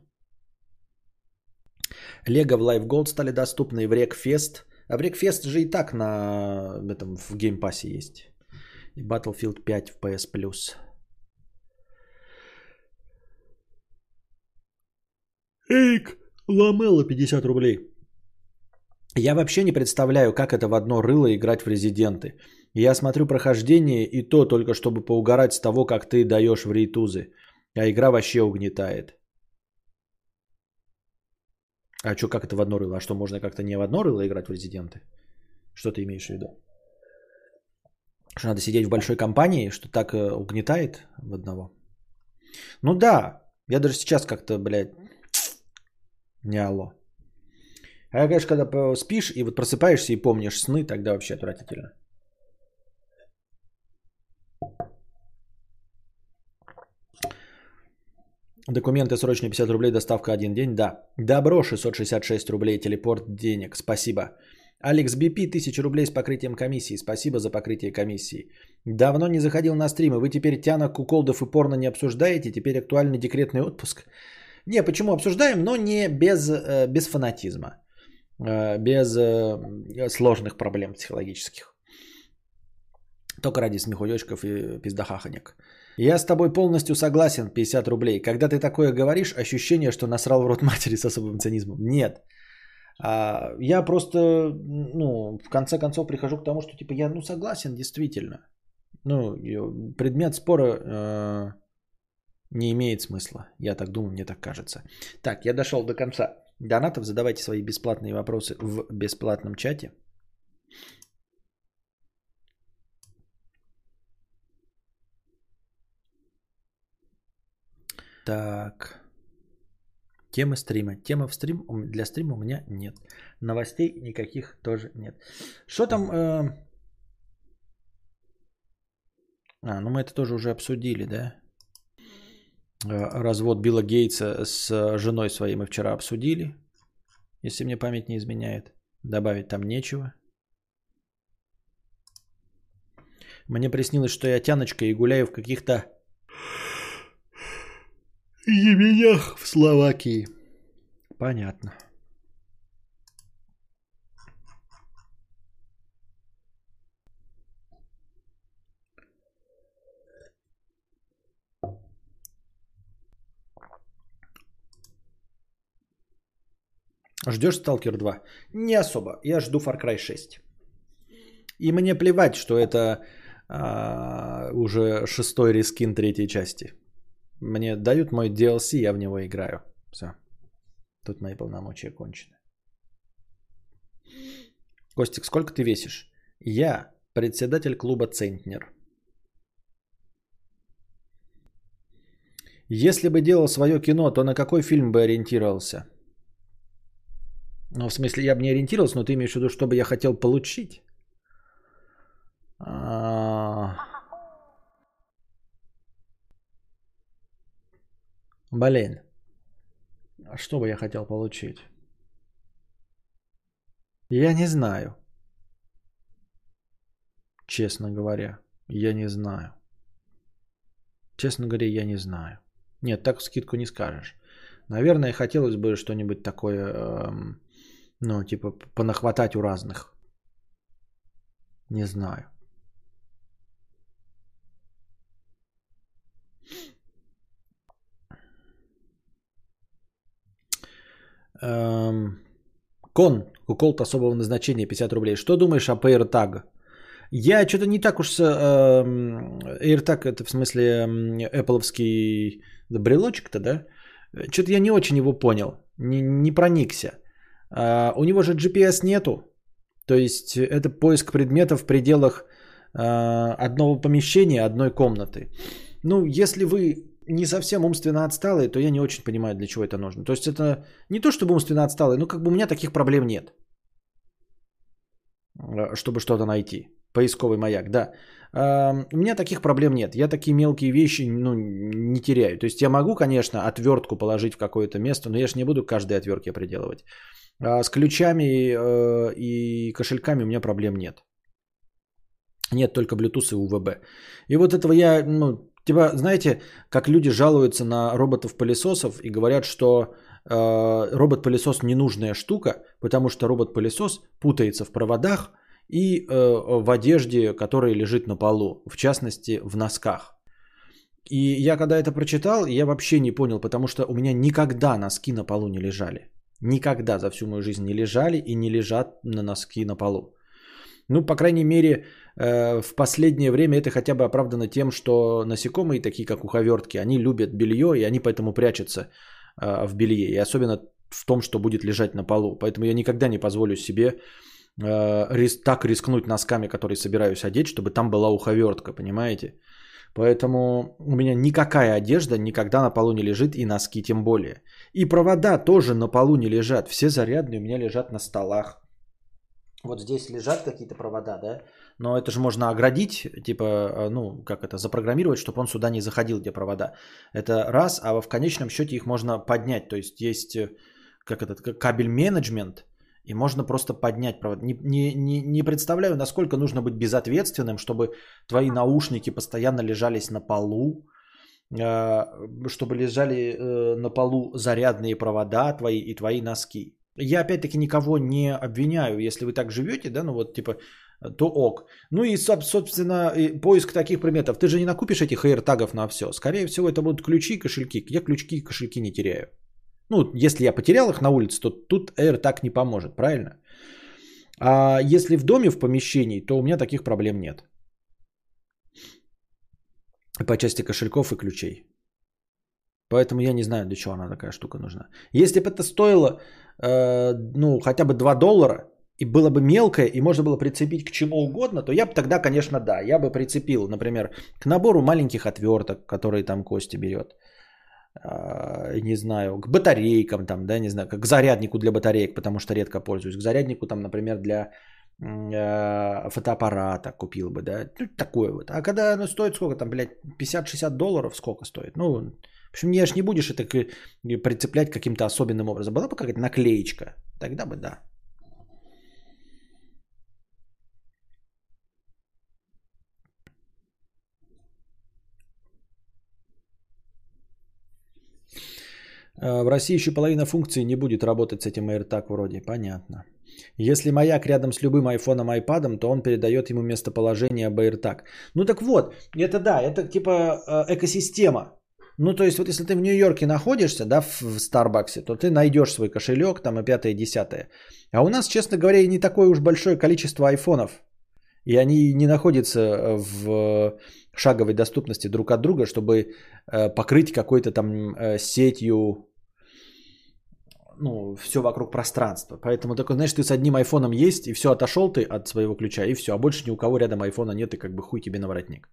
Лего в Live Gold стали доступны в Рекфест. А в Рекфест же и так на этом в геймпассе есть. И Battlefield 5 в PS Plus. Эйк, Ламела 50 рублей. Я вообще не представляю, как это в одно рыло играть в резиденты. Я смотрю прохождение и то только, чтобы поугарать с того, как ты даешь в рейтузы. А игра вообще угнетает. А что, как это в одно рыло? А что, можно как-то не в одно рыло играть в резиденты? Что ты имеешь в виду? Что надо сидеть в большой компании, что так э, угнетает в одного? Ну да, я даже сейчас как-то, блядь, не алло. А я, конечно, когда спишь и вот просыпаешься и помнишь сны, тогда вообще отвратительно. Документы срочные 50 рублей, доставка один день. Да. Добро 666 рублей, телепорт денег. Спасибо. Алекс BP 1000 рублей с покрытием комиссии. Спасибо за покрытие комиссии. Давно не заходил на стримы. Вы теперь Тяна, Куколдов и порно не обсуждаете? Теперь актуальный декретный отпуск? Не, почему обсуждаем, но не без, э, без фанатизма. Э, без э, сложных проблем психологических. Только ради смехуёчков и пиздахаханек. Я с тобой полностью согласен, 50 рублей. Когда ты такое говоришь, ощущение, что насрал в рот матери с особым цинизмом. Нет. А, я просто, ну, в конце концов прихожу к тому, что типа я, ну, согласен, действительно. Ну, предмет спора э, не имеет смысла. Я так думаю, мне так кажется. Так, я дошел до конца донатов. Задавайте свои бесплатные вопросы в бесплатном чате. Так. Темы стрима. Темы в стрим для стрима у меня нет. Новостей никаких тоже нет. Что там? Э... А, ну мы это тоже уже обсудили, да? Э, развод Билла Гейтса с женой своей мы вчера обсудили. Если мне память не изменяет. Добавить там нечего. Мне приснилось, что я тяночка и гуляю в каких-то Еменях в Словакии. Понятно. Ждешь Сталкер 2? Не особо. Я жду Far Cry 6. И мне плевать, что это а, уже шестой рискин третьей части. Мне дают мой DLC, я в него играю. Все. Тут мои полномочия кончены. Костик, сколько ты весишь? Я председатель клуба Центнер. Если бы делал свое кино, то на какой фильм бы ориентировался? Ну, в смысле, я бы не ориентировался, но ты имеешь в виду, что бы я хотел получить? А... Блин. А что бы я хотел получить? Я не знаю. Честно говоря, я не знаю. Честно говоря, я не знаю. Нет, так скидку не скажешь. Наверное, хотелось бы что-нибудь такое, эм, ну, типа, понахватать у разных. Не знаю. Эм, кон, укол особого назначения 50 рублей. Что думаешь о AirTag? Я что-то не так уж... С, э, AirTag это в смысле Apple брелочек-то, да? Что-то я не очень его понял, не, не проникся. А, у него же GPS нету. То есть это поиск предметов в пределах а, одного помещения, одной комнаты. Ну, если вы не совсем умственно отсталые, то я не очень понимаю, для чего это нужно. То есть это не то, чтобы умственно отсталые, но как бы у меня таких проблем нет, а, чтобы что-то найти. Поисковый маяк, да. У меня таких проблем нет. Я такие мелкие вещи ну, не теряю. То есть я могу, конечно, отвертку положить в какое-то место, но я же не буду каждой отвертки определывать. А с ключами э, и кошельками у меня проблем нет. Нет только Bluetooth и UVB. И вот этого я, ну, типа, знаете, как люди жалуются на роботов-пылесосов и говорят, что э, робот-пылесос ненужная штука, потому что робот-пылесос путается в проводах – и э, в одежде, которая лежит на полу, в частности в носках. И я когда это прочитал, я вообще не понял, потому что у меня никогда носки на полу не лежали. Никогда за всю мою жизнь не лежали и не лежат на носки на полу. Ну, по крайней мере, э, в последнее время это хотя бы оправдано тем, что насекомые, такие как уховертки, они любят белье, и они поэтому прячутся э, в белье. И особенно в том, что будет лежать на полу. Поэтому я никогда не позволю себе э, так рискнуть носками, которые собираюсь одеть, чтобы там была уховертка, понимаете? Поэтому у меня никакая одежда никогда на полу не лежит, и носки тем более. И провода тоже на полу не лежат. Все зарядные у меня лежат на столах. Вот здесь лежат какие-то провода, да? Но это же можно оградить, типа, э, ну, как это, запрограммировать, чтобы он сюда не заходил, где провода. Это раз, а в конечном счете их можно поднять. То есть есть, э, как этот, кабель менеджмент, и можно просто поднять провод. Не, не, не, не представляю, насколько нужно быть безответственным, чтобы твои наушники постоянно лежались на полу, чтобы лежали э, на полу зарядные провода твои и твои носки. Я опять-таки никого не обвиняю, если вы так живете, да, ну вот типа, то ок. Ну и, собственно, поиск таких предметов. Ты же не накупишь этих AirTagов на все. Скорее всего, это будут ключи и кошельки. Я ключи и кошельки не теряю. Ну, если я потерял их на улице, то тут Air так не поможет, правильно? А если в доме, в помещении, то у меня таких проблем нет. По части кошельков и ключей. Поэтому я не знаю, для чего она такая штука нужна. Если бы это стоило, э, ну, хотя бы 2 доллара, и было бы мелкое, и можно было прицепить к чему угодно, то я бы тогда, конечно, да, я бы прицепил, например, к набору маленьких отверток, которые там Костя берет. А, не знаю, к батарейкам там, да, не знаю, к заряднику для батареек, потому что редко пользуюсь, к заряднику там, например, для э, фотоаппарата купил бы, да, ну, такое вот. А когда оно стоит сколько там, блядь, 50-60 долларов, сколько стоит? Ну, в общем, не аж не будешь это прицеплять каким-то особенным образом. Была бы какая-то наклеечка, тогда бы да. Э, в России еще половина функций не будет работать с этим AirTag вроде. Понятно. Если маяк рядом с любым айфоном, айпадом, то он передает ему местоположение AirTag. Ну так вот, это да, это типа э, экосистема. Ну то есть вот если ты в Нью-Йорке находишься, да, в Старбаксе, то ты найдешь свой кошелек, там и пятое, и десятое. А у нас, честно говоря, не такое уж большое количество айфонов. И они не находятся в шаговой доступности друг от друга, чтобы э, покрыть какой-то там э, сетью ну, все вокруг пространства. Поэтому такой, знаешь, ты с одним айфоном есть, и все, отошел ты от своего ключа, и все. А больше ни у кого рядом айфона нет, и как бы хуй тебе на воротник.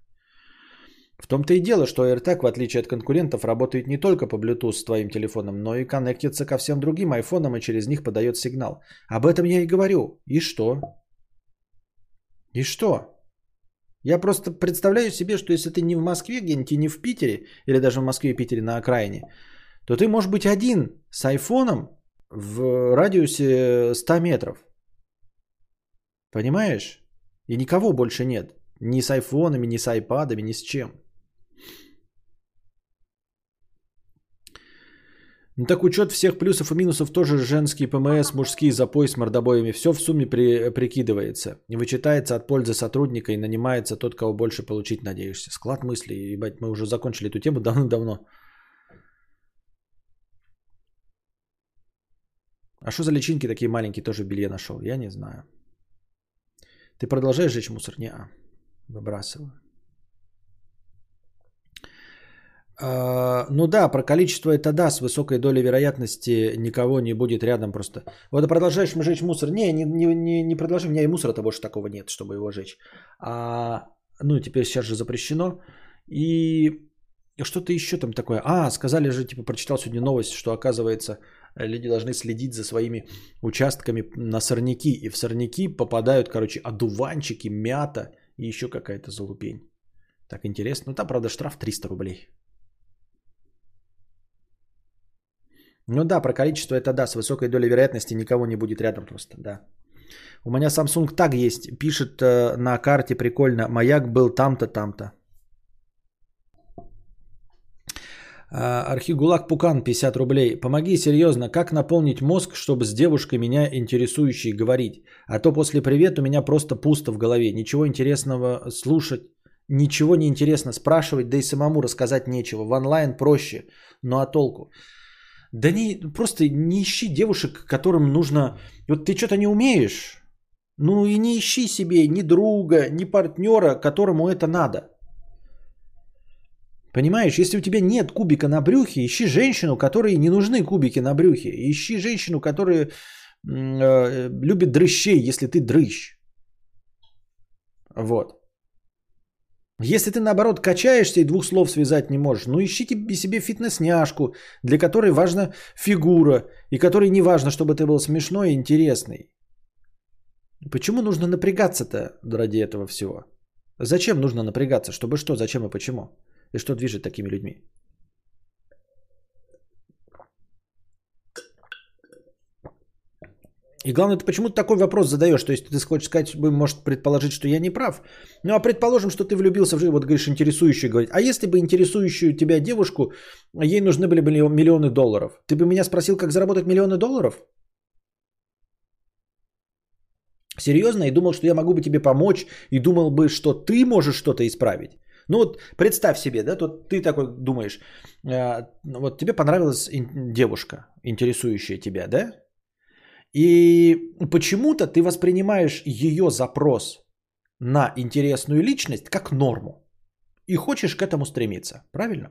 В том-то и дело, что AirTag, в отличие от конкурентов, работает не только по Bluetooth с твоим телефоном, но и коннектится ко всем другим айфонам и через них подает сигнал. Об этом я и говорю. И что? И что? Я просто представляю себе, что если ты не в Москве где-нибудь не в Питере, или даже в Москве и Питере на окраине, то ты можешь быть один с айфоном в радиусе 100 метров. Понимаешь? И никого больше нет. Ни с айфонами, ни с айпадами, ни с чем. Ну так учет всех плюсов и минусов тоже женский ПМС, мужские запой с мордобоями. Все в сумме при, прикидывается. Вычитается от пользы сотрудника и нанимается тот, кого больше получить надеешься. Склад мыслей. Ебать, мы уже закончили эту тему давно-давно. А что за личинки такие маленькие тоже в белье нашел? Я не знаю. Ты продолжаешь жечь мусор? Не, выбрасываю. А, ну да, про количество это да, с высокой долей вероятности никого не будет рядом просто. Вот продолжаешь мы жечь мусор. Не, не, не, не, не продолжи, у меня и мусора-то больше такого нет, чтобы его жечь. А, ну, теперь сейчас же запрещено. И что-то еще там такое. А, сказали же, типа, прочитал сегодня новость, что оказывается люди должны следить за своими участками на сорняки. И в сорняки попадают, короче, одуванчики, мята и еще какая-то залупень. Так интересно. Ну там, правда, штраф 300 рублей. Ну да, про количество это да, с высокой долей вероятности никого не будет рядом просто, да. У меня Samsung так есть, пишет э, на карте прикольно, маяк был там-то, там-то. А, Архигулак Пукан, 50 рублей. Помоги серьезно, как наполнить мозг, чтобы с девушкой меня интересующей говорить? А то после привет у меня просто пусто в голове. Ничего интересного слушать, ничего не интересно спрашивать, да и самому рассказать нечего. В онлайн проще, но а толку? Да не, просто не ищи девушек, которым нужно... Вот ты что-то не умеешь, ну и не ищи себе ни друга, ни партнера, которому это надо. Понимаешь, если у тебя нет кубика на брюхе, ищи женщину, которой не нужны кубики на брюхе. Ищи женщину, которая э, любит дрыщей, если ты дрыщ. Вот. Если ты, наоборот, качаешься и двух слов связать не можешь, ну ищи себе фитнес-няшку, для которой важна фигура, и которой не важно, чтобы ты был смешной и интересный. Почему нужно напрягаться-то ради этого всего? Зачем нужно напрягаться? Чтобы что, зачем и почему? И что движет такими людьми? И главное, ты почему такой вопрос задаешь? То есть ты хочешь сказать, может предположить, что я не прав. Ну а предположим, что ты влюбился в жизнь, вот говоришь, интересующую говорить. А если бы интересующую тебя девушку, ей нужны были бы миллионы долларов, ты бы меня спросил, как заработать миллионы долларов? Серьезно? И думал, что я могу бы тебе помочь, и думал бы, что ты можешь что-то исправить. Ну вот представь себе, да, тут ты такой думаешь, э, вот тебе понравилась девушка, интересующая тебя, да? И почему-то ты воспринимаешь ее запрос на интересную личность как норму. И хочешь к этому стремиться. Правильно?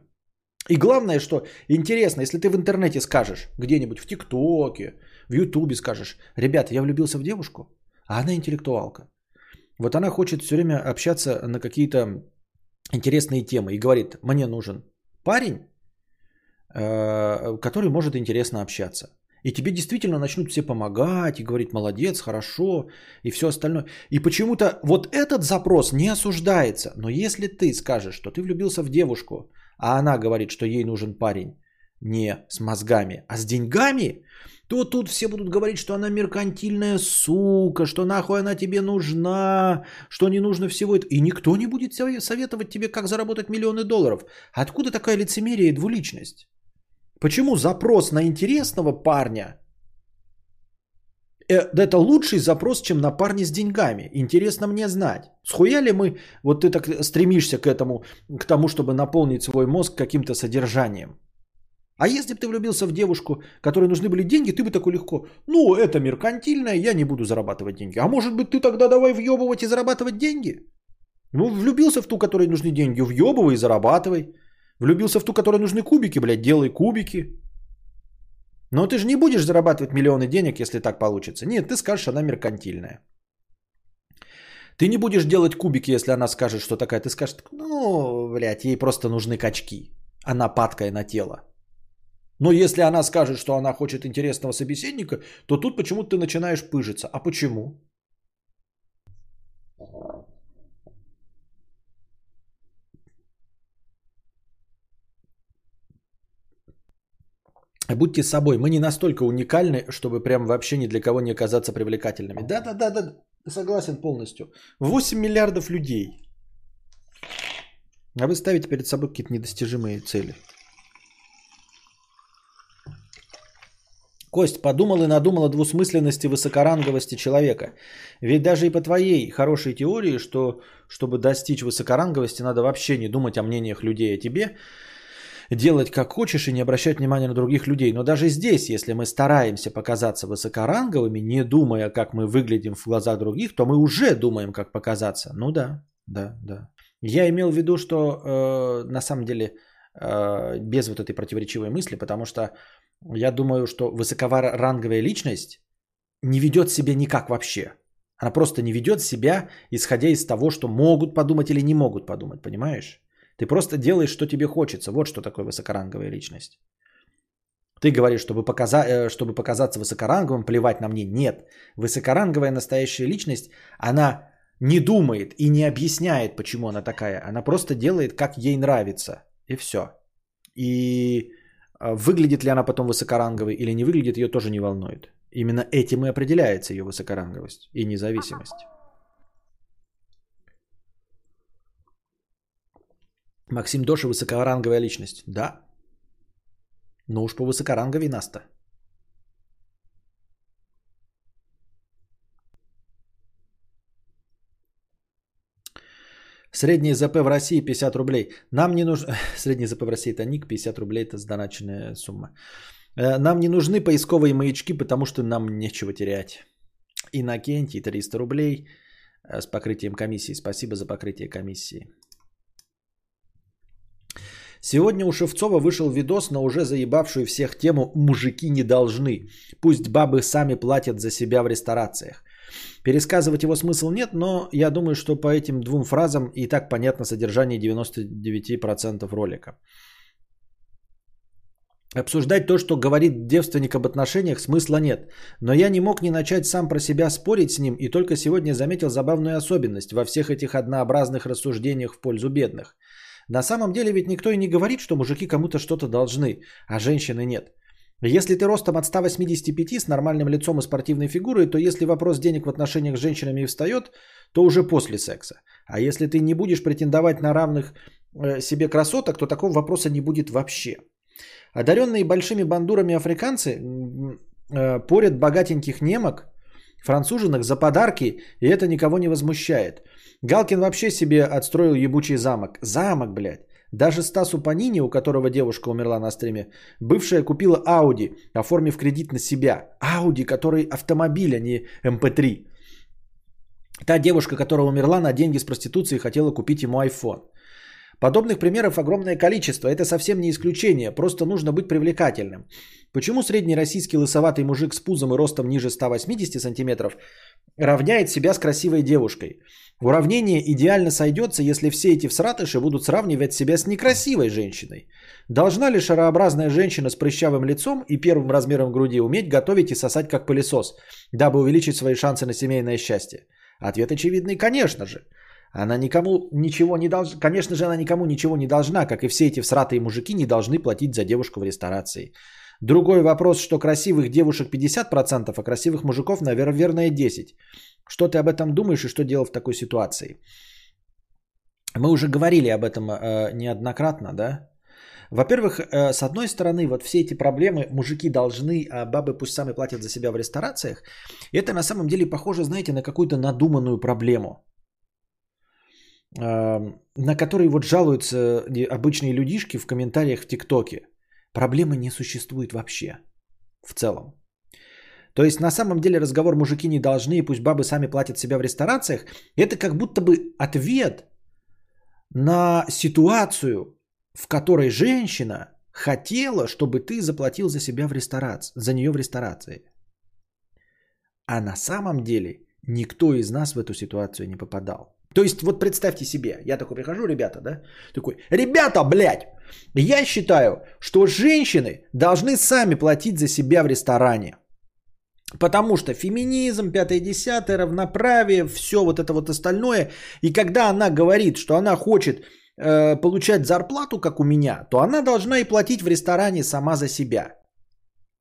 И главное, что интересно, если ты в интернете скажешь, где-нибудь в ТикТоке, в Ютубе скажешь, ребята, я влюбился в девушку, а она интеллектуалка. Вот она хочет все время общаться на какие-то интересные темы и говорит, мне нужен парень, э, который может интересно общаться. И тебе действительно начнут все помогать и говорить, молодец, хорошо и все остальное. И почему-то вот этот запрос не осуждается. Но если ты скажешь, что ты влюбился в девушку, а она говорит, что ей нужен парень не с мозгами, а с деньгами, то тут все будут говорить, что она меркантильная сука, что нахуй она тебе нужна, что не нужно всего этого. И никто не будет советовать тебе, как заработать миллионы долларов. Откуда такая лицемерие и двуличность? Почему запрос на интересного парня э, это лучший запрос, чем на парня с деньгами. Интересно мне знать. Схуя ли мы, вот ты так стремишься к этому, к тому, чтобы наполнить свой мозг каким-то содержанием? А если бы ты влюбился в девушку, которой нужны были деньги, ты бы такой легко, ну, это меркантильное, я не буду зарабатывать деньги. А может быть, ты тогда давай въебывать и зарабатывать деньги? Ну, влюбился в ту, которой нужны деньги, въебывай и зарабатывай. Влюбился в ту, которой нужны кубики, блядь, делай кубики. Но ты же не будешь зарабатывать миллионы денег, если так получится. Нет, ты скажешь, она меркантильная. Ты не будешь делать кубики, если она скажет, что такая. Ты скажешь, ну, блядь, ей просто нужны качки. Она падкая на тело. Но если она скажет, что она хочет интересного собеседника, то тут почему-то ты начинаешь пыжиться. А почему? Будьте собой. Мы не настолько уникальны, чтобы прям вообще ни для кого не оказаться привлекательными. Да-да-да, согласен полностью. 8 миллиардов людей. А вы ставите перед собой какие-то недостижимые цели. Кость, подумал и надумал о двусмысленности высокоранговости человека. Ведь даже и по твоей хорошей теории, что чтобы достичь высокоранговости, надо вообще не думать о мнениях людей о тебе, делать как хочешь и не обращать внимания на других людей. Но даже здесь, если мы стараемся показаться высокоранговыми, не думая, как мы выглядим в глазах других, то мы уже думаем, как показаться. Ну да, да, да. Я имел в виду, что э, на самом деле без вот этой противоречивой мысли, потому что я думаю, что высокоранговая личность не ведет себя никак вообще. Она просто не ведет себя, исходя из того, что могут подумать или не могут подумать, понимаешь? Ты просто делаешь, что тебе хочется. Вот что такое высокоранговая личность. Ты говоришь, чтобы, показа... Э, чтобы показаться высокоранговым, плевать на мне. Нет. Высокоранговая настоящая личность, она не думает и не объясняет, почему она такая. Она просто делает, как ей нравится. И все. И а, выглядит ли она потом высокоранговой или не выглядит, ее тоже не волнует. Именно этим и определяется ее высокоранговость и независимость. Максим Доша высокоранговая личность. Да. Но уж по высокоранговей нас-то. Средний ЗП в России 50 рублей. Нам не нужно... Средний ЗП в России это ник, 50 рублей это сдоначенная сумма. Э, нам не нужны поисковые маячки, потому что нам нечего терять. Иннокентий 300 рублей э, с покрытием комиссии. Спасибо за покрытие комиссии. Сегодня у Шевцова вышел видос на уже заебавшую всех тему «Мужики не должны». Пусть бабы сами платят за себя в ресторациях. Пересказывать его смысл нет, но я думаю, что по этим двум фразам и так понятно содержание 99% ролика. Обсуждать то, что говорит девственник об отношениях, смысла нет. Но я не мог не начать сам про себя спорить с ним и только сегодня заметил забавную особенность во всех этих однообразных рассуждениях в пользу бедных. На самом деле ведь никто и не говорит, что мужики кому-то что-то должны, а женщины нет. Если ты ростом от 185 с нормальным лицом и спортивной фигурой, то если вопрос денег в отношениях с женщинами встает, то уже после секса. А если ты не будешь претендовать на равных э, себе красоток, то такого вопроса не будет вообще. Одаренные большими бандурами африканцы э, порят богатеньких немок, француженок за подарки, и это никого не возмущает. Галкин вообще себе отстроил ебучий замок. Замок, блядь. Даже Стасу Панини, у которого девушка умерла на стриме, бывшая купила Ауди, оформив кредит на себя. Ауди, который автомобиль, а не MP3. Эм Та девушка, которая умерла на деньги с проституции, хотела купить ему iPhone. Подобных примеров огромное количество. Это совсем не исключение. Просто нужно быть привлекательным. Почему средний российский лысоватый мужик с пузом и ростом ниже 180 сантиметров равняет себя с красивой девушкой? Уравнение идеально сойдется, если все эти всратыши будут сравнивать себя с некрасивой женщиной. Должна ли шарообразная женщина с прыщавым лицом и первым размером груди уметь готовить и сосать как пылесос, дабы увеличить свои шансы на семейное счастье? Ответ очевидный, конечно же. Она никому ничего не должна, конечно же, она никому ничего не должна, как и все эти всратые мужики не должны платить за девушку в ресторации. Другой вопрос, что красивых девушек 50%, а красивых мужиков, наверное, 10%. Что ты об этом думаешь и что делать в такой ситуации? Мы уже говорили об этом э, неоднократно, да? Во-первых, э, с одной стороны, вот все эти проблемы мужики должны, а бабы пусть сами платят за себя в ресторациях, это на самом деле похоже, знаете, на какую-то надуманную проблему, на которой вот жалуются обычные людишки в комментариях в ТикТоке. Проблемы не существует вообще в целом. То есть на самом деле разговор мужики не должны, пусть бабы сами платят себя в ресторациях, это как будто бы ответ на ситуацию, в которой женщина хотела, чтобы ты заплатил за себя в ресторации, за нее в ресторации. А на самом деле никто из нас в эту ситуацию не попадал. То есть вот представьте себе, я такой прихожу, ребята, да, такой, ребята, блядь, я считаю, что женщины должны сами платить за себя в ресторане. Потому что феминизм, пятое, десятое, равноправие, все вот это вот остальное. И когда она говорит, что она хочет э, получать зарплату, как у меня, то она должна и платить в ресторане сама за себя.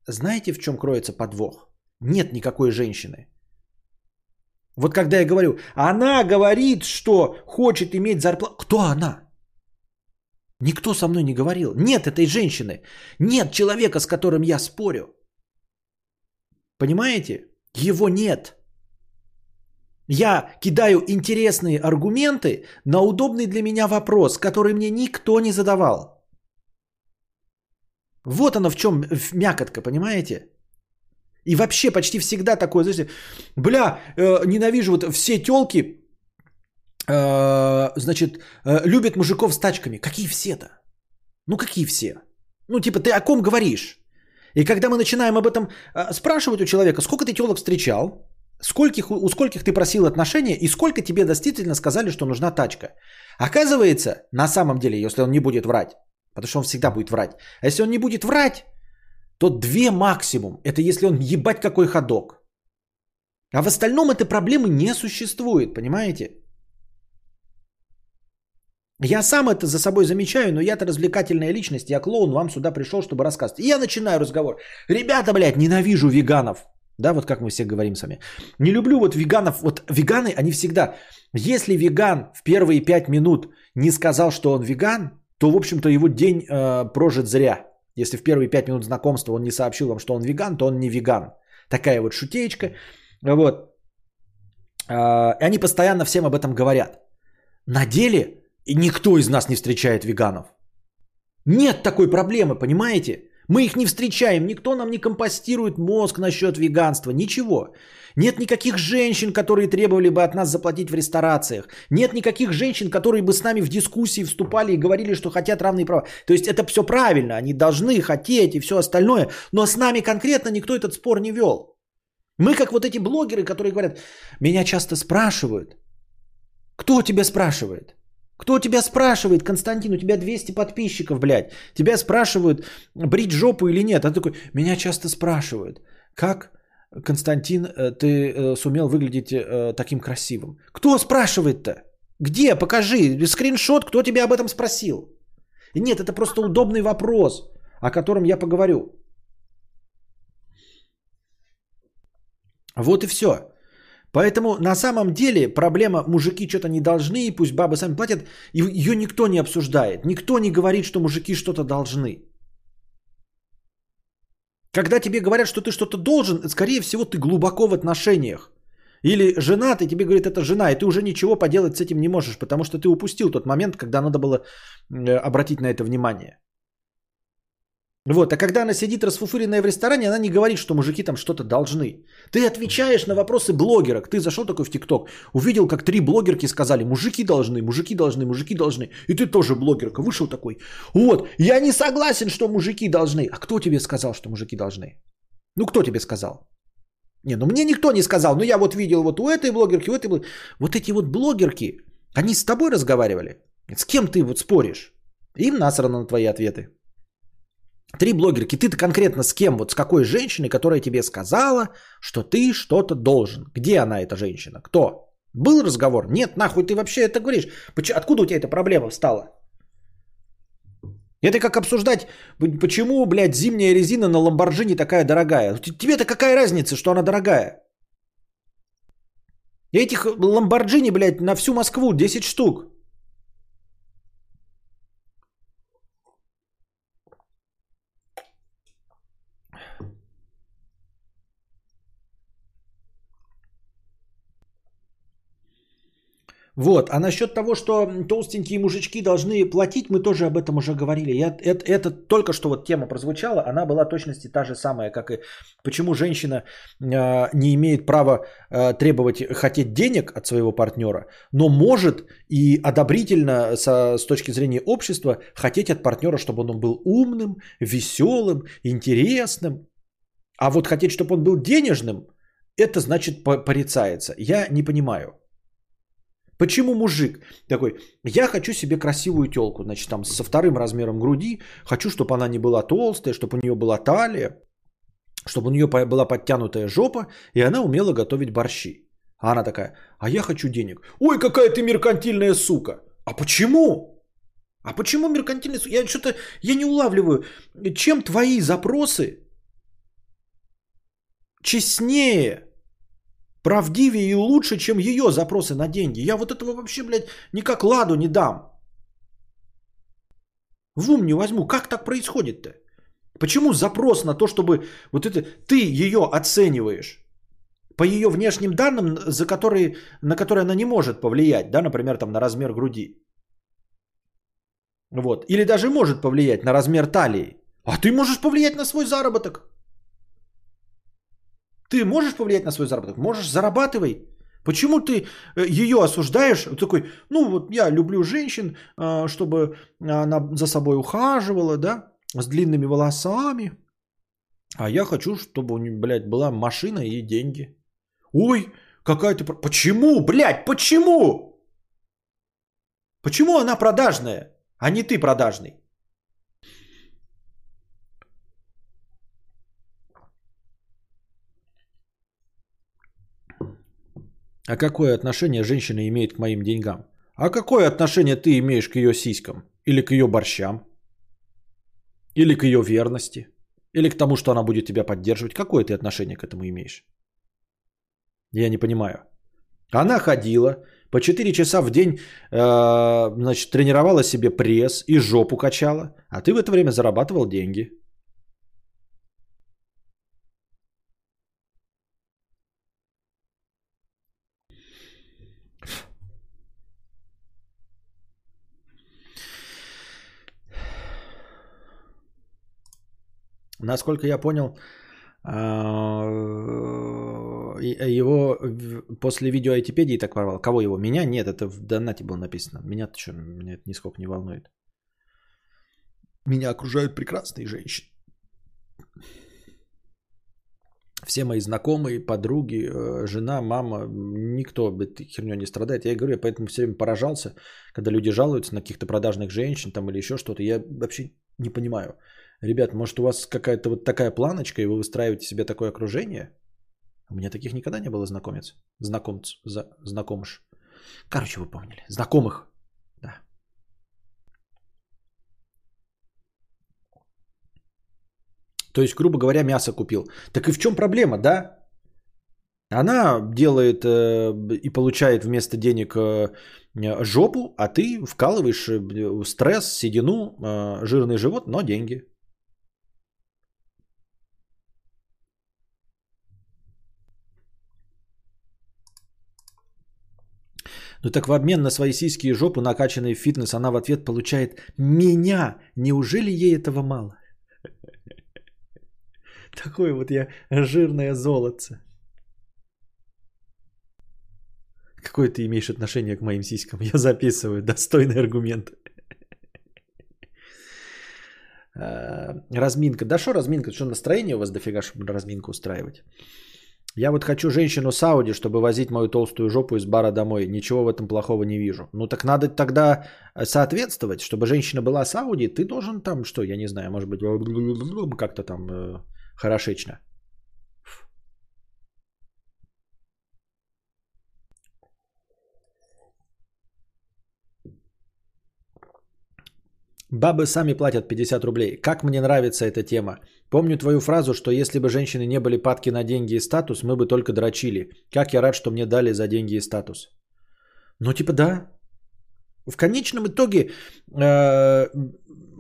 Знаете, в чем кроется подвох? Нет никакой женщины. Вот когда я говорю, она говорит, что хочет иметь зарплату. Кто она? Никто со мной не говорил. Нет этой женщины. Нет человека, с которым я спорю. Понимаете? Его нет. Я кидаю интересные аргументы на удобный для меня вопрос, который мне никто не задавал. Вот оно в чем мякотка, понимаете? И вообще почти всегда такое, знаете, бля, э, ненавижу вот все телки, э, значит, э, любят мужиков с тачками. Какие все-то? Ну какие все? Ну типа ты о ком говоришь? И когда мы начинаем об этом э, спрашивать у человека, сколько ты телок встречал, скольких, у скольких ты просил отношения и сколько тебе действительно сказали, что нужна тачка. Оказывается, на самом деле, если он не будет врать, потому что он всегда будет врать, а если он не будет врать, то две максимум. Это если он ебать какой ходок. А в остальном этой проблемы не существует, понимаете? Я сам это за собой замечаю, но я-то развлекательная личность, я клоун, вам сюда пришел, чтобы рассказать. И я начинаю разговор. Ребята, блядь, ненавижу веганов. Да, вот как мы все говорим с вами. Не люблю вот веганов. Вот веганы, они всегда... Если веган в первые пять минут не сказал, что он веган, то, в общем-то, его день э, прожит зря. Если в первые пять минут знакомства он не сообщил вам, что он веган, то он не веган. Такая вот шутеечка. Вот. А, и они постоянно всем об этом говорят. На деле никто из нас не встречает веганов. Нет такой проблемы, понимаете? Мы их не встречаем, никто нам не компостирует мозг насчет веганства, ничего. Нет никаких женщин, которые требовали бы от нас заплатить в ресторациях. Нет никаких женщин, которые бы с нами в дискуссии вступали и говорили, что хотят равные права. То есть это все правильно, они должны хотеть и все остальное. Но с нами конкретно никто этот спор не вел. Мы как вот эти блогеры, которые говорят, меня часто спрашивают. Кто тебя спрашивает? Кто тебя спрашивает, Константин, у тебя 200 подписчиков, блядь. Тебя спрашивают, брить жопу или нет. А ты такой, меня часто спрашивают, как Константин, э, ты э, сумел выглядеть э, таким красивым. Кто спрашивает-то? Где? Покажи. Скриншот, кто тебя об этом спросил. Нет, это просто удобный вопрос, о котором я поговорю. Вот и все. Поэтому на самом деле проблема мужики что-то не должны, пусть бабы сами платят, ее никто не обсуждает. Никто не говорит, что мужики что-то должны. Когда тебе говорят, что ты что-то должен, скорее всего, ты глубоко в отношениях. Или жена, ты тебе говорит, это жена, и ты уже ничего поделать с этим не можешь, потому что ты упустил тот момент, когда надо было обратить на это внимание. Вот, а когда она сидит расфуфыренная в ресторане, она не говорит, что мужики там что-то должны. Ты отвечаешь на вопросы блогерок. Ты зашел такой в ТикТок, увидел, как три блогерки сказали, мужики должны, мужики должны, мужики должны. И ты тоже блогерка, вышел такой. Вот, я не согласен, что мужики должны. А кто тебе сказал, что мужики должны? Ну, кто тебе сказал? Не, ну мне никто не сказал, но я вот видел вот у этой блогерки, у этой блогерки. Вот эти вот блогерки, они с тобой разговаривали? С кем ты вот споришь? Им насрано на твои ответы. Три блогерки. Ты-то конкретно с кем? Вот с какой женщиной, которая тебе сказала, что ты что-то должен? Где она, эта женщина? Кто? Был разговор? Нет, нахуй ты вообще это говоришь? Откуда у тебя эта проблема встала? Это как обсуждать, почему, блядь, зимняя резина на Ламборджини такая дорогая. Тебе-то какая разница, что она дорогая? Этих Ламборджини, блядь, на всю Москву 10 штук. Вот. А насчет того, что толстенькие мужички должны платить, мы тоже об этом уже говорили. Я, это, это только что вот тема прозвучала, она была точности та же самая, как и почему женщина э, не имеет права э, требовать, хотеть денег от своего партнера, но может и одобрительно со, с точки зрения общества хотеть от партнера, чтобы он был умным, веселым, интересным. А вот хотеть, чтобы он был денежным, это значит порицается. Я не понимаю. Почему мужик такой, я хочу себе красивую телку, значит, там со вторым размером груди, хочу, чтобы она не была толстая, чтобы у нее была талия, чтобы у нее была подтянутая жопа, и она умела готовить борщи. А она такая, а я хочу денег. Ой, какая ты меркантильная сука. А почему? А почему меркантильная сука? Я что-то, я не улавливаю, чем твои запросы честнее, правдивее и лучше, чем ее запросы на деньги. Я вот этого вообще, блядь, никак ладу не дам. В ум не возьму. Как так происходит-то? Почему запрос на то, чтобы вот это ты ее оцениваешь по ее внешним данным, за которые, на которые она не может повлиять, да, например, там на размер груди. Вот. Или даже может повлиять на размер талии. А ты можешь повлиять на свой заработок. Ты можешь повлиять на свой заработок? Можешь, зарабатывай. Почему ты э, ее осуждаешь? Такой, ну вот я люблю женщин, а, чтобы она за собой ухаживала, да, с длинными волосами. А я хочу, чтобы у нее, блядь, была машина и деньги. Ой, какая ты... Почему, блядь, почему? Почему она продажная, а не ты продажный? А какое отношение женщина имеет к моим деньгам? А какое отношение ты имеешь к ее сиськам? Или к ее борщам? Или к ее верности? Или к тому, что она будет тебя поддерживать? Какое ты отношение к этому имеешь? Я не понимаю. Она ходила по 4 часа в день, э, значит, тренировала себе пресс и жопу качала, а ты в это время зарабатывал деньги. Насколько я понял, а, его после видео айтипедии так порвал. Кого его? Меня? Нет, это в донате было написано. Меня-то что? Меня это нисколько не волнует. Меня окружают прекрасные женщины. Все мои знакомые, подруги, э, жена, мама, никто этой херню не страдает. Я говорю, я поэтому все время поражался, когда люди жалуются на каких-то продажных женщин там или еще что-то. Я вообще не понимаю. Ребят, может у вас какая-то вот такая планочка, и вы выстраиваете себе такое окружение? У меня таких никогда не было знакомец. Знакомц, за, знакомыш. Короче, вы поняли. Знакомых. Да. То есть, грубо говоря, мясо купил. Так и в чем проблема, да? Она делает э, и получает вместо денег э, жопу, а ты вкалываешь э, стресс, седину, э, жирный живот, но деньги. Ну так в обмен на свои сиськи и жопу, накачанные в фитнес, она в ответ получает меня. Неужели ей этого мало? Такое вот я жирное золотце. Какое ты имеешь отношение к моим сиськам? Я записываю. Достойный аргумент. А, разминка. Да что разминка? Что настроение у вас дофига, чтобы разминку устраивать? Я вот хочу женщину с чтобы возить мою толстую жопу из бара домой. Ничего в этом плохого не вижу. Ну так надо тогда соответствовать, чтобы женщина была с. Ты должен там, что, я не знаю, может быть, как-то там э, хорошечно. Бабы сами платят 50 рублей. Как мне нравится эта тема. Помню твою фразу, что если бы женщины не были падки на деньги и статус, мы бы только дрочили. Как я рад, что мне дали за деньги и статус. Ну, типа, да. В конечном итоге э,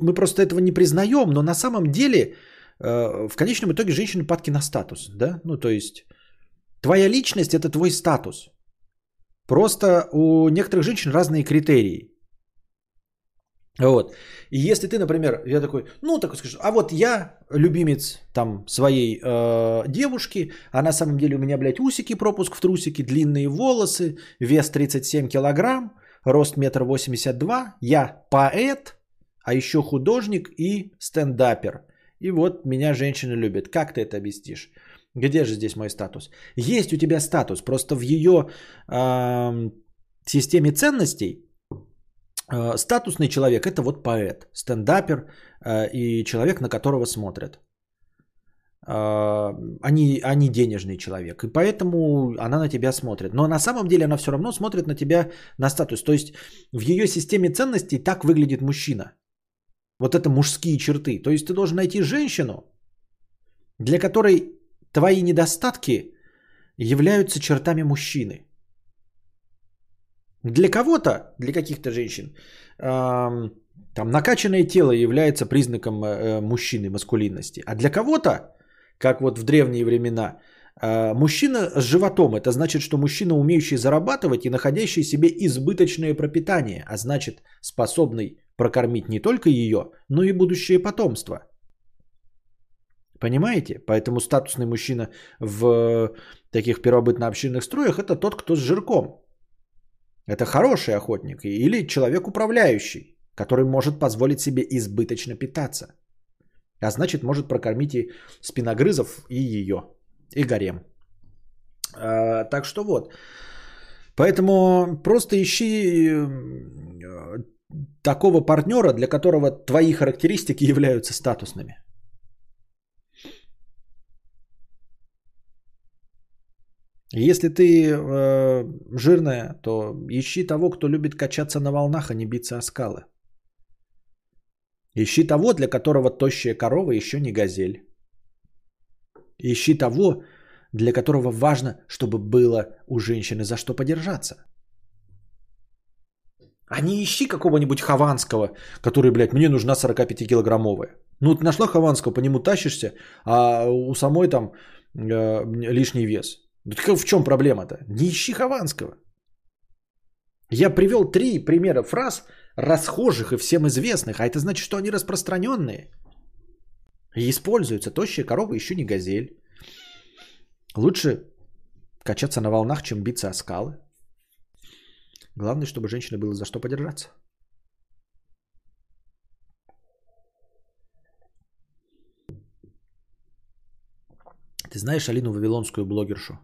мы просто этого не признаем, но на самом деле э, в конечном итоге женщины падки на статус, да? Ну, то есть твоя личность это твой статус. Просто у некоторых женщин разные критерии. Вот. И если ты, например, я такой, ну, такой скажу, а вот я любимец там своей э, девушки, а на самом деле у меня, блядь, усики, пропуск в трусики, длинные волосы, вес 37 килограмм, рост метр восемьдесят два, я поэт, а еще художник и стендапер. И вот меня женщины любят. Как ты это объяснишь? Где же здесь мой статус? Есть у тебя статус, просто в ее э, системе ценностей статусный человек это вот поэт, стендапер э, и человек, на которого смотрят. Э, они, они денежный человек, и поэтому она на тебя смотрит. Но на самом деле она все равно смотрит на тебя на статус. То есть в ее системе ценностей так выглядит мужчина. Вот это мужские черты. То есть ты должен найти женщину, для которой твои недостатки являются чертами мужчины. Для кого-то, для каких-то женщин, э, там накачанное тело является признаком э, мужчины, маскулинности. А для кого-то, как вот в древние времена, э, мужчина с животом, это значит, что мужчина, умеющий зарабатывать и находящий себе избыточное пропитание, а значит способный прокормить не только ее, но и будущее потомство – Понимаете? Поэтому статусный мужчина в таких первобытно-общинных строях это тот, кто с жирком. Это хороший охотник или человек управляющий, который может позволить себе избыточно питаться. А значит, может прокормить и спиногрызов, и ее, и гарем. А, так что вот. Поэтому просто ищи э, такого партнера, для которого твои характеристики являются статусными. Если ты э, жирная, то ищи того, кто любит качаться на волнах, а не биться о скалы. Ищи того, для которого тощая корова еще не газель. Ищи того, для которого важно, чтобы было у женщины за что подержаться. А не ищи какого-нибудь Хованского, который, блядь, мне нужна 45-килограммовая. Ну, ты нашла Хованского, по нему тащишься, а у самой там э, лишний вес. Да в чем проблема-то? Не ищи Хованского. Я привел три примера фраз, расхожих и всем известных, а это значит, что они распространенные. И используются. Тощая корова еще не газель. Лучше качаться на волнах, чем биться о скалы. Главное, чтобы женщине было за что подержаться. Ты знаешь Алину Вавилонскую блогершу?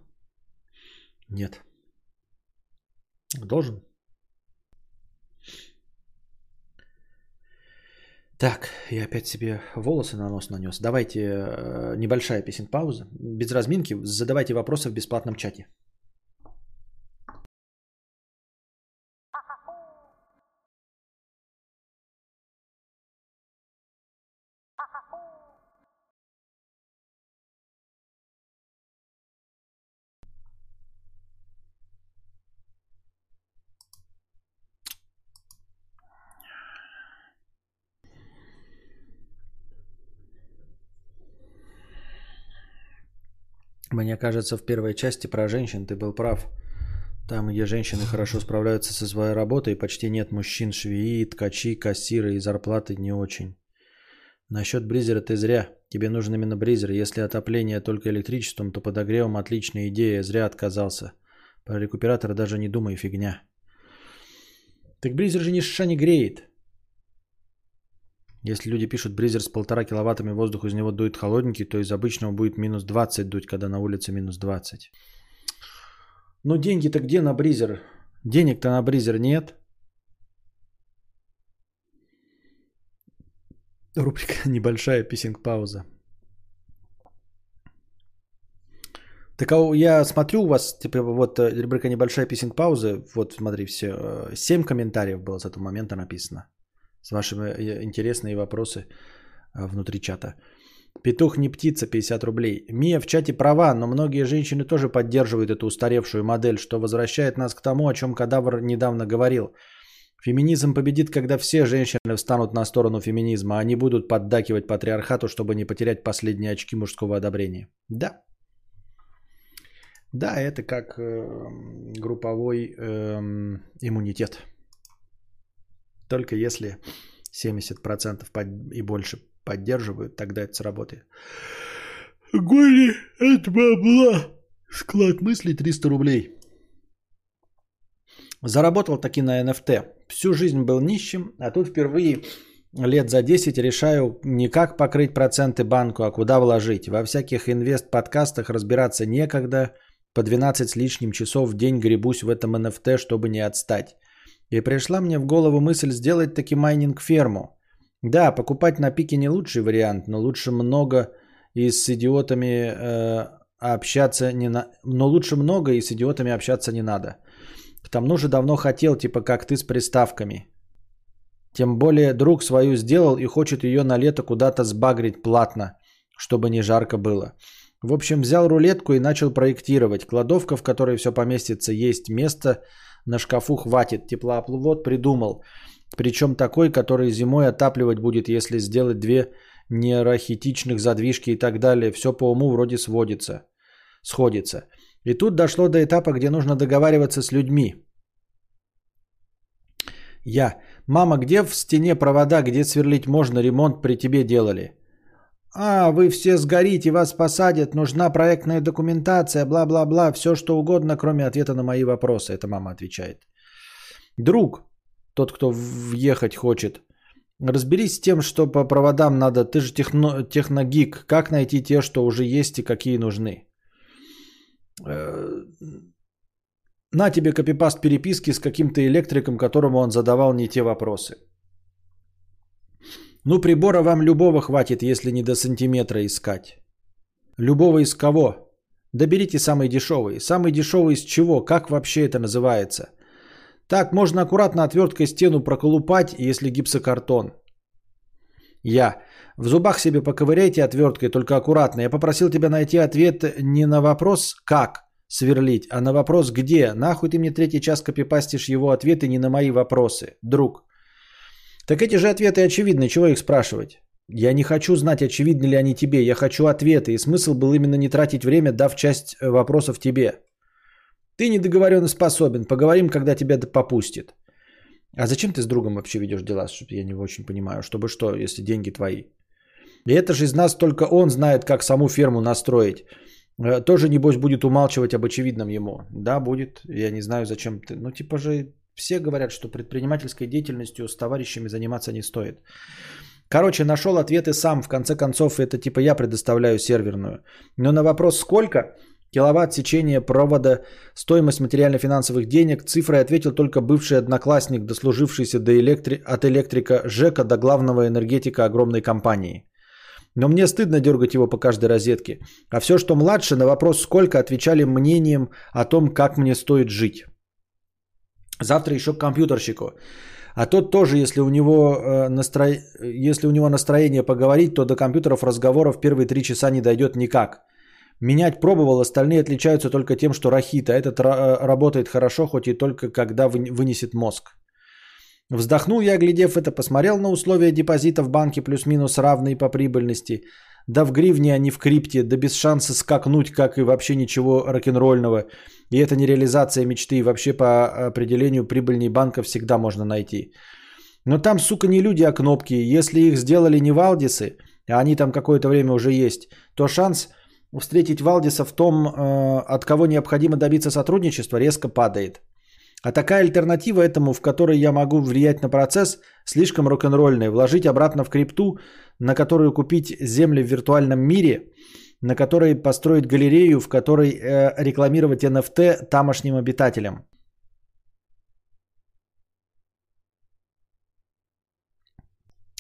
Нет. Должен. Так, я опять себе волосы на нос нанес. Давайте э, небольшая песен пауза. Без разминки. Задавайте вопросы в бесплатном чате. Мне кажется, в первой части про женщин ты был прав. Там, где женщины хорошо справляются со своей работой, почти нет мужчин, швеи, ткачи, кассиры и зарплаты не очень. Насчет бризера ты зря. Тебе нужен именно бризер. Если отопление только электричеством, то подогревом отличная идея. Зря отказался. Про рекуператор даже не думай, фигня. Так бризер же ни шиша не греет. Если люди пишут бризер с полтора киловаттами, воздух из него дует холодненький, то из обычного будет минус 20 дуть, когда на улице минус 20. Ну деньги-то где на бризер? Денег-то на бризер нет. Рубрика небольшая писинг-пауза. Так а я смотрю у вас, типа, вот э, рубрика небольшая писинг-пауза. Вот смотри, все. 7 э, комментариев было с этого момента написано с вашими э, интересные вопросы э, внутри чата. Петух не птица, 50 рублей. Мия в чате права, но многие женщины тоже поддерживают эту устаревшую модель, что возвращает нас к тому, о чем Кадавр недавно говорил. Феминизм победит, когда все женщины встанут на сторону феминизма, а не будут поддакивать патриархату, чтобы не потерять последние очки мужского одобрения. Да. Да, это как э, групповой э, иммунитет. Только если 70% и больше поддерживают, тогда это сработает. Горе от бабла. Склад мыслей 300 рублей. Заработал таки на NFT. Всю жизнь был нищим, а тут впервые лет за 10 решаю не как покрыть проценты банку, а куда вложить. Во всяких инвест-подкастах разбираться некогда. По 12 с лишним часов в день гребусь в этом NFT, чтобы не отстать. И пришла мне в голову мысль сделать таки майнинг-ферму. Да, покупать на пике не лучший вариант, но лучше много и с идиотами э, общаться не на... Но лучше много и с идиотами общаться не надо. К тому же давно хотел, типа как ты с приставками. Тем более друг свою сделал и хочет ее на лето куда-то сбагрить платно, чтобы не жарко было. В общем, взял рулетку и начал проектировать. Кладовка, в которой все поместится, есть место, на шкафу хватит. Теплоопровод придумал. Причем такой, который зимой отапливать будет, если сделать две нейрохитичных задвижки и так далее. Все по уму вроде сводится, сходится. И тут дошло до этапа, где нужно договариваться с людьми. Я. Мама, где в стене провода, где сверлить можно, ремонт при тебе делали? А, вы все сгорите, вас посадят, нужна проектная документация, бла-бла-бла, все что угодно, кроме ответа на мои вопросы. Это мама отвечает. Друг, тот, кто въехать хочет, разберись с тем, что по проводам надо. Ты же техно, техногик. Как найти те, что уже есть и какие нужны? Э, на тебе копипаст переписки с каким-то электриком, которому он задавал не те вопросы. Ну, прибора вам любого хватит, если не до сантиметра искать. Любого из кого? Да берите самый дешевый. Самый дешевый из чего? Как вообще это называется? Так, можно аккуратно отверткой стену проколупать, если гипсокартон. Я. В зубах себе поковыряйте отверткой, только аккуратно. Я попросил тебя найти ответ не на вопрос «как», сверлить, а на вопрос «где?». Нахуй ты мне третий час копипастишь его ответы не на мои вопросы, друг. Так эти же ответы очевидны, чего их спрашивать? Я не хочу знать, очевидны ли они тебе, я хочу ответы, и смысл был именно не тратить время, дав часть э, вопросов тебе. Ты недоговоренно способен, поговорим, когда тебя попустит. А зачем ты с другом вообще ведешь дела, я не очень понимаю, чтобы что, если деньги твои? И это же из нас только он знает, как саму ферму настроить. Э, тоже, небось, будет умалчивать об очевидном ему. Да, будет. Я не знаю, зачем ты. Ну, типа же, все говорят, что предпринимательской деятельностью с товарищами заниматься не стоит. Короче, нашел ответы сам. В конце концов, это типа я предоставляю серверную. Но на вопрос сколько киловатт сечения провода, стоимость материально-финансовых денег, цифрой ответил только бывший одноклассник, дослужившийся до электри... от электрика Жека до главного энергетика огромной компании. Но мне стыдно дергать его по каждой розетке. А все, что младше, на вопрос сколько, отвечали мнением о том, как мне стоит жить. Завтра еще к компьютерщику. А тот тоже, если у него, э, настро... если у него настроение поговорить, то до компьютеров разговоров первые три часа не дойдет никак. Менять пробовал, остальные отличаются только тем, что рахита. Этот ра- работает хорошо, хоть и только когда вынесет мозг. Вздохнул я, глядев это, посмотрел на условия депозита в банке плюс-минус равные по прибыльности. Да в гривне, а не в крипте, да без шанса скакнуть, как и вообще ничего рок-н-ролльного. И это не реализация мечты, и вообще по определению прибыльней банка всегда можно найти. Но там, сука, не люди, а кнопки. Если их сделали не Валдисы, а они там какое-то время уже есть, то шанс встретить Валдиса в том, э, от кого необходимо добиться сотрудничества, резко падает. А такая альтернатива этому, в которой я могу влиять на процесс, слишком рок-н-ролльная. Вложить обратно в крипту, на которую купить земли в виртуальном мире, на которой построить галерею, в которой э, рекламировать NFT тамошним обитателям.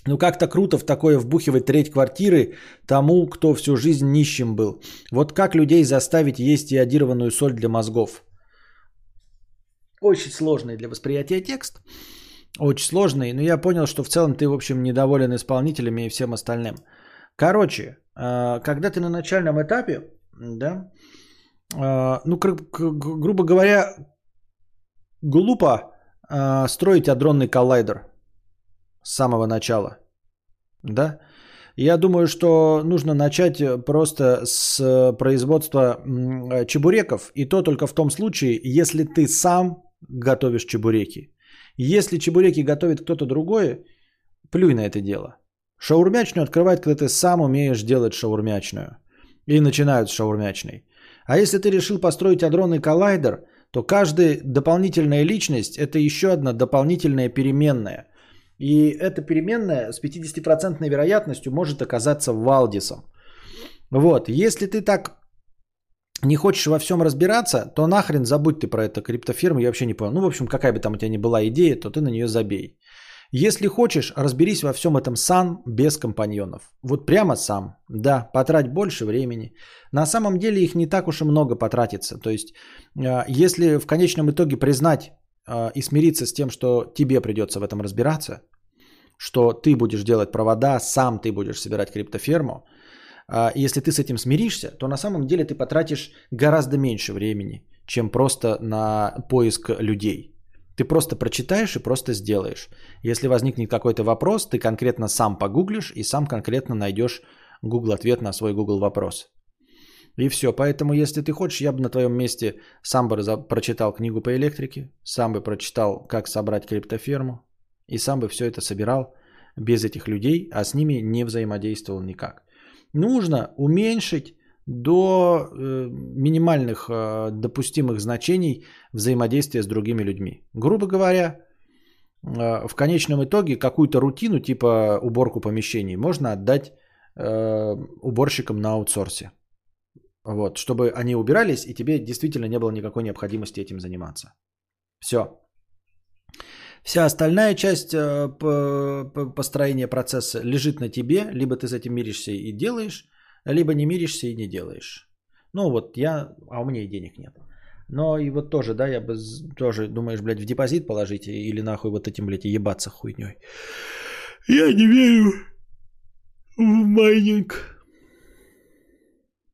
Ну как-то круто в такое вбухивать треть квартиры тому, кто всю жизнь нищим был. Вот как людей заставить есть иодированную соль для мозгов? Очень сложный для восприятия текст. Очень сложный, но я понял, что в целом ты, в общем, недоволен исполнителями и всем остальным. Короче, когда ты на начальном этапе, да, а, ну, грубо говоря, глупо а, строить адронный коллайдер с самого начала, да, я думаю, что нужно начать просто с производства чебуреков, и то только в том случае, если ты сам готовишь чебуреки. Если чебуреки готовит кто-то другой, плюй на это дело. Шаурмячную открывает, когда ты сам умеешь делать шаурмячную. И начинают с шаурмячной. А если ты решил построить адронный коллайдер, то каждая дополнительная личность – это еще одна дополнительная переменная. И эта переменная с 50% вероятностью может оказаться Валдисом. Вот, если ты так не хочешь во всем разбираться, то нахрен забудь ты про эту криптофирму, я вообще не понял. Ну, в общем, какая бы там у тебя ни была идея, то ты на нее забей. Если хочешь, разберись во всем этом сам, без компаньонов. Вот прямо сам. Да, потрать больше времени. На самом деле их не так уж и много потратится. То есть, а, если в конечном итоге признать а, и смириться с тем, что тебе придется в этом разбираться, что ты будешь делать провода, сам ты будешь собирать криптоферму, а, если ты с этим смиришься, то на самом деле ты потратишь гораздо меньше времени, чем просто на поиск людей. Ты просто прочитаешь и просто сделаешь. Если возникнет какой-то вопрос, ты конкретно сам погуглишь и сам конкретно найдешь Google ответ на свой Google вопрос. И все. Поэтому, если ты хочешь, я бы на твоем месте сам бы прочитал книгу по электрике, сам бы прочитал, как собрать криптоферму, и сам бы все это собирал без этих людей, а с ними не взаимодействовал никак. Нужно уменьшить до э, минимальных э, допустимых значений взаимодействия с другими людьми. Грубо говоря, э, в конечном итоге какую-то рутину типа уборку помещений можно отдать уборщикам на аутсорсе. Вот, чтобы они убирались, и тебе действительно не было никакой необходимости этим заниматься. Все. Вся остальная часть построения процесса лежит на тебе, либо ты с этим миришься и делаешь, либо не миришься и не делаешь. Ну вот я, а у меня и денег нет. Но и вот тоже, да, я бы тоже, думаешь, блядь, в депозит положить или нахуй вот этим, блядь, ебаться хуйней. Я не верю в майнинг.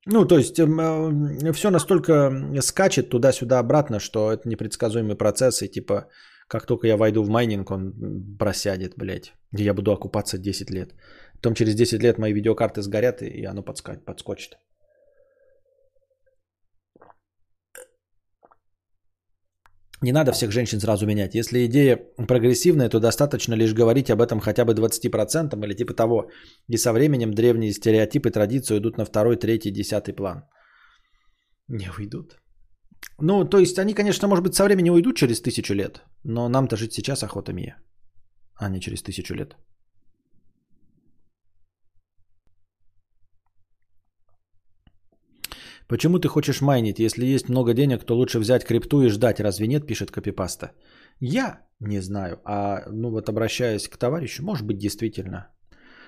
Ну, то есть э, э, все настолько скачет туда-сюда обратно, что это непредсказуемый процесс, и типа, как только я войду в майнинг, он просядет, блядь, я буду окупаться 10 лет. Потом через 10 лет мои видеокарты сгорят, и оно подскочит. Не надо всех женщин сразу менять. Если идея прогрессивная, то достаточно лишь говорить об этом хотя бы 20% или типа того. И со временем древние стереотипы традиции уйдут на второй, третий, десятый план. Не уйдут. Ну, то есть они, конечно, может быть, со временем уйдут через тысячу лет, но нам-то жить сейчас охота Мия, а не через тысячу лет. Почему ты хочешь майнить? Если есть много денег, то лучше взять крипту и ждать. Разве нет? Пишет Копипаста. Я не знаю. А ну вот обращаясь к товарищу, может быть действительно.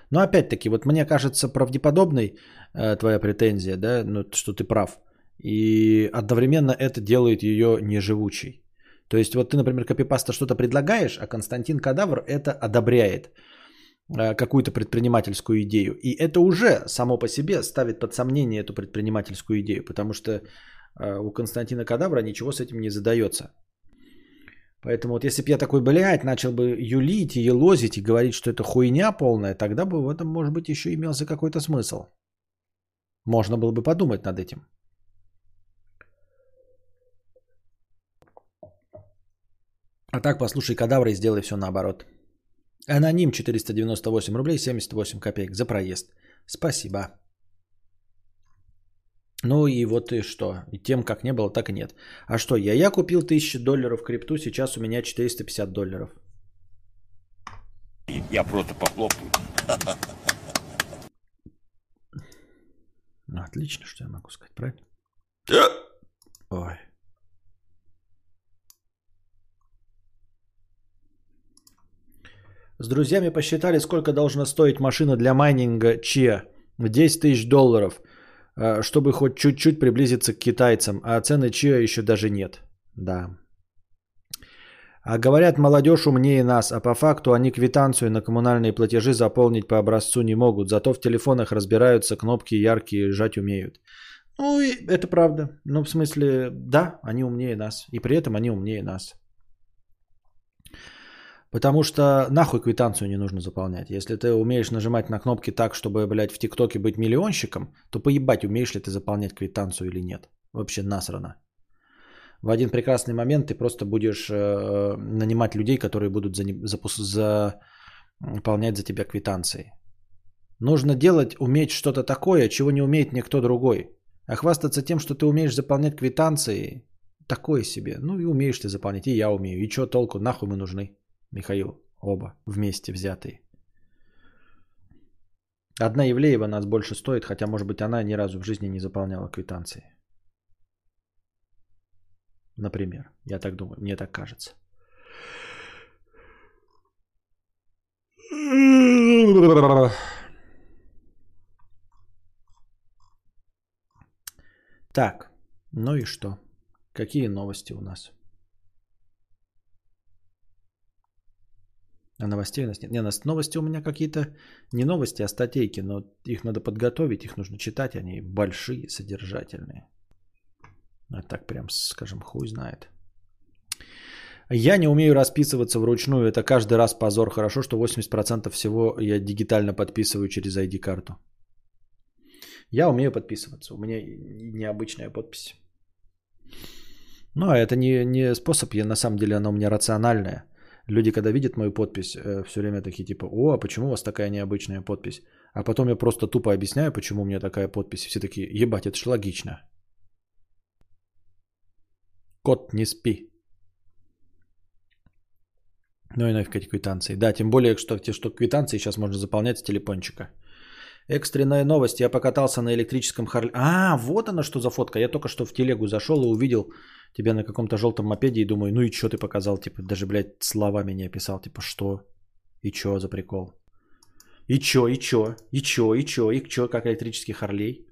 Но опять-таки, вот мне кажется правдеподобной э, твоя претензия, да, ну, что ты прав. И одновременно это делает ее неживучей. То есть вот ты, например, Копипаста что-то предлагаешь, а Константин Кадавр это одобряет. Э, какую-то предпринимательскую идею. И это уже само по себе ставит под сомнение эту предпринимательскую идею, потому что э, у Константина Кадавра ничего с этим не задается. Поэтому вот если бы я такой, блядь, начал бы юлить и елозить и говорить, что это хуйня полная, тогда бы в этом, может быть, еще имелся какой-то смысл. Можно было бы подумать над этим. А так послушай кадавра и сделай все наоборот. Аноним 498 рублей 78 копеек за проезд. Спасибо. Ну и вот и что. И тем как не было, так и нет. А что, я, я купил 1000 долларов крипту, сейчас у меня 450 долларов. Я просто похлопаю. Ну, отлично, что я могу сказать, правильно? Ой. С друзьями посчитали, сколько должна стоить машина для майнинга ЧИА. 10 тысяч долларов, э, чтобы хоть чуть-чуть приблизиться к китайцам. А цены ЧИА еще даже нет. Да. А говорят, молодежь умнее нас, а по факту они квитанцию на коммунальные платежи заполнить по образцу не могут. Зато в телефонах разбираются, кнопки яркие жать умеют. Ну, и это правда. Ну, в смысле, да, они умнее нас. И при этом они умнее нас. Потому что нахуй квитанцию не нужно заполнять. Если ты умеешь нажимать на кнопки так, чтобы, блядь, в ТикТоке быть миллионщиком, то поебать, умеешь ли ты заполнять квитанцию или нет. Вообще насрано. В один прекрасный момент ты просто будешь э, нанимать людей, которые будут за, за, заполнять за тебя квитанции. Нужно делать, уметь что-то такое, чего не умеет никто другой. А хвастаться тем, что ты умеешь заполнять квитанции, такое себе. Ну и умеешь ты заполнять, и я умею. И что толку, нахуй мы нужны? Михаил, Оба вместе взятые. Одна Евлеева нас больше стоит, хотя, может быть, она ни разу в жизни не заполняла квитанции. Например, я так думаю, мне так кажется. Так, ну и что? Какие новости у нас? А новостей у нас нет. Не, новости у меня какие-то не новости, а статейки, но их надо подготовить, их нужно читать, они большие, содержательные. А так прям, скажем, хуй знает. Я не умею расписываться вручную, это каждый раз позор. Хорошо, что 80% всего я дигитально подписываю через ID-карту. Я умею подписываться, у меня необычная подпись. Но это не, не способ, я, на самом деле она у меня рациональная. Люди, когда видят мою подпись, э, все время такие типа, о, а почему у вас такая необычная подпись? А потом я просто тупо объясняю, почему у меня такая подпись. Все такие, ебать, это ж логично. Кот, не спи. Ну и нафиг эти квитанции. Да, тем более, что, что квитанции сейчас можно заполнять с телефончика. Экстренная новость. Я покатался на электрическом Харле. А, вот она что за фотка. Я только что в телегу зашел и увидел тебя на каком-то желтом мопеде и думаю, ну и что ты показал? Типа, даже, блядь, словами не описал. Типа, что? И что за прикол? И чё, и чё, и чё, и чё, и чё, как электрический Харлей?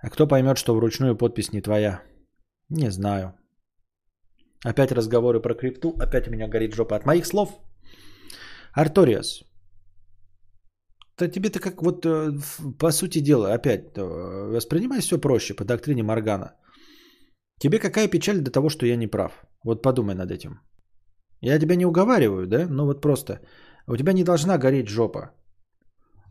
А кто поймет, что вручную подпись не твоя? Не знаю. Опять разговоры про крипту, опять у меня горит жопа от моих слов. Арториас, то тебе-то как вот э, по сути дела, опять, э, воспринимай все проще по доктрине Моргана. Тебе какая печаль до того, что я не прав? Вот подумай над этим. Я тебя не уговариваю, да? Ну вот просто. У тебя не должна гореть жопа.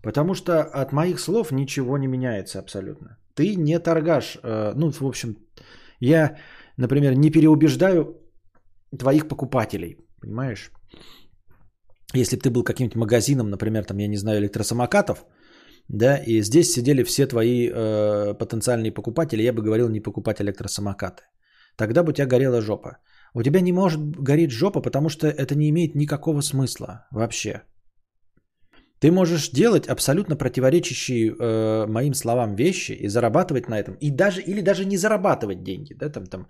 Потому что от моих слов ничего не меняется абсолютно. Ты не торгаш. Э, ну, в общем, я, например, не переубеждаю твоих покупателей. Понимаешь? Если бы ты был каким-нибудь магазином, например, там, я не знаю, электросамокатов, да, и здесь сидели все твои э, потенциальные покупатели, я бы говорил не покупать электросамокаты. Тогда бы у тебя горела жопа. У тебя не может гореть жопа, потому что это не имеет никакого смысла вообще. Ты можешь делать абсолютно противоречащие э, моим словам вещи и зарабатывать на этом, и даже или даже не зарабатывать деньги, да, там, там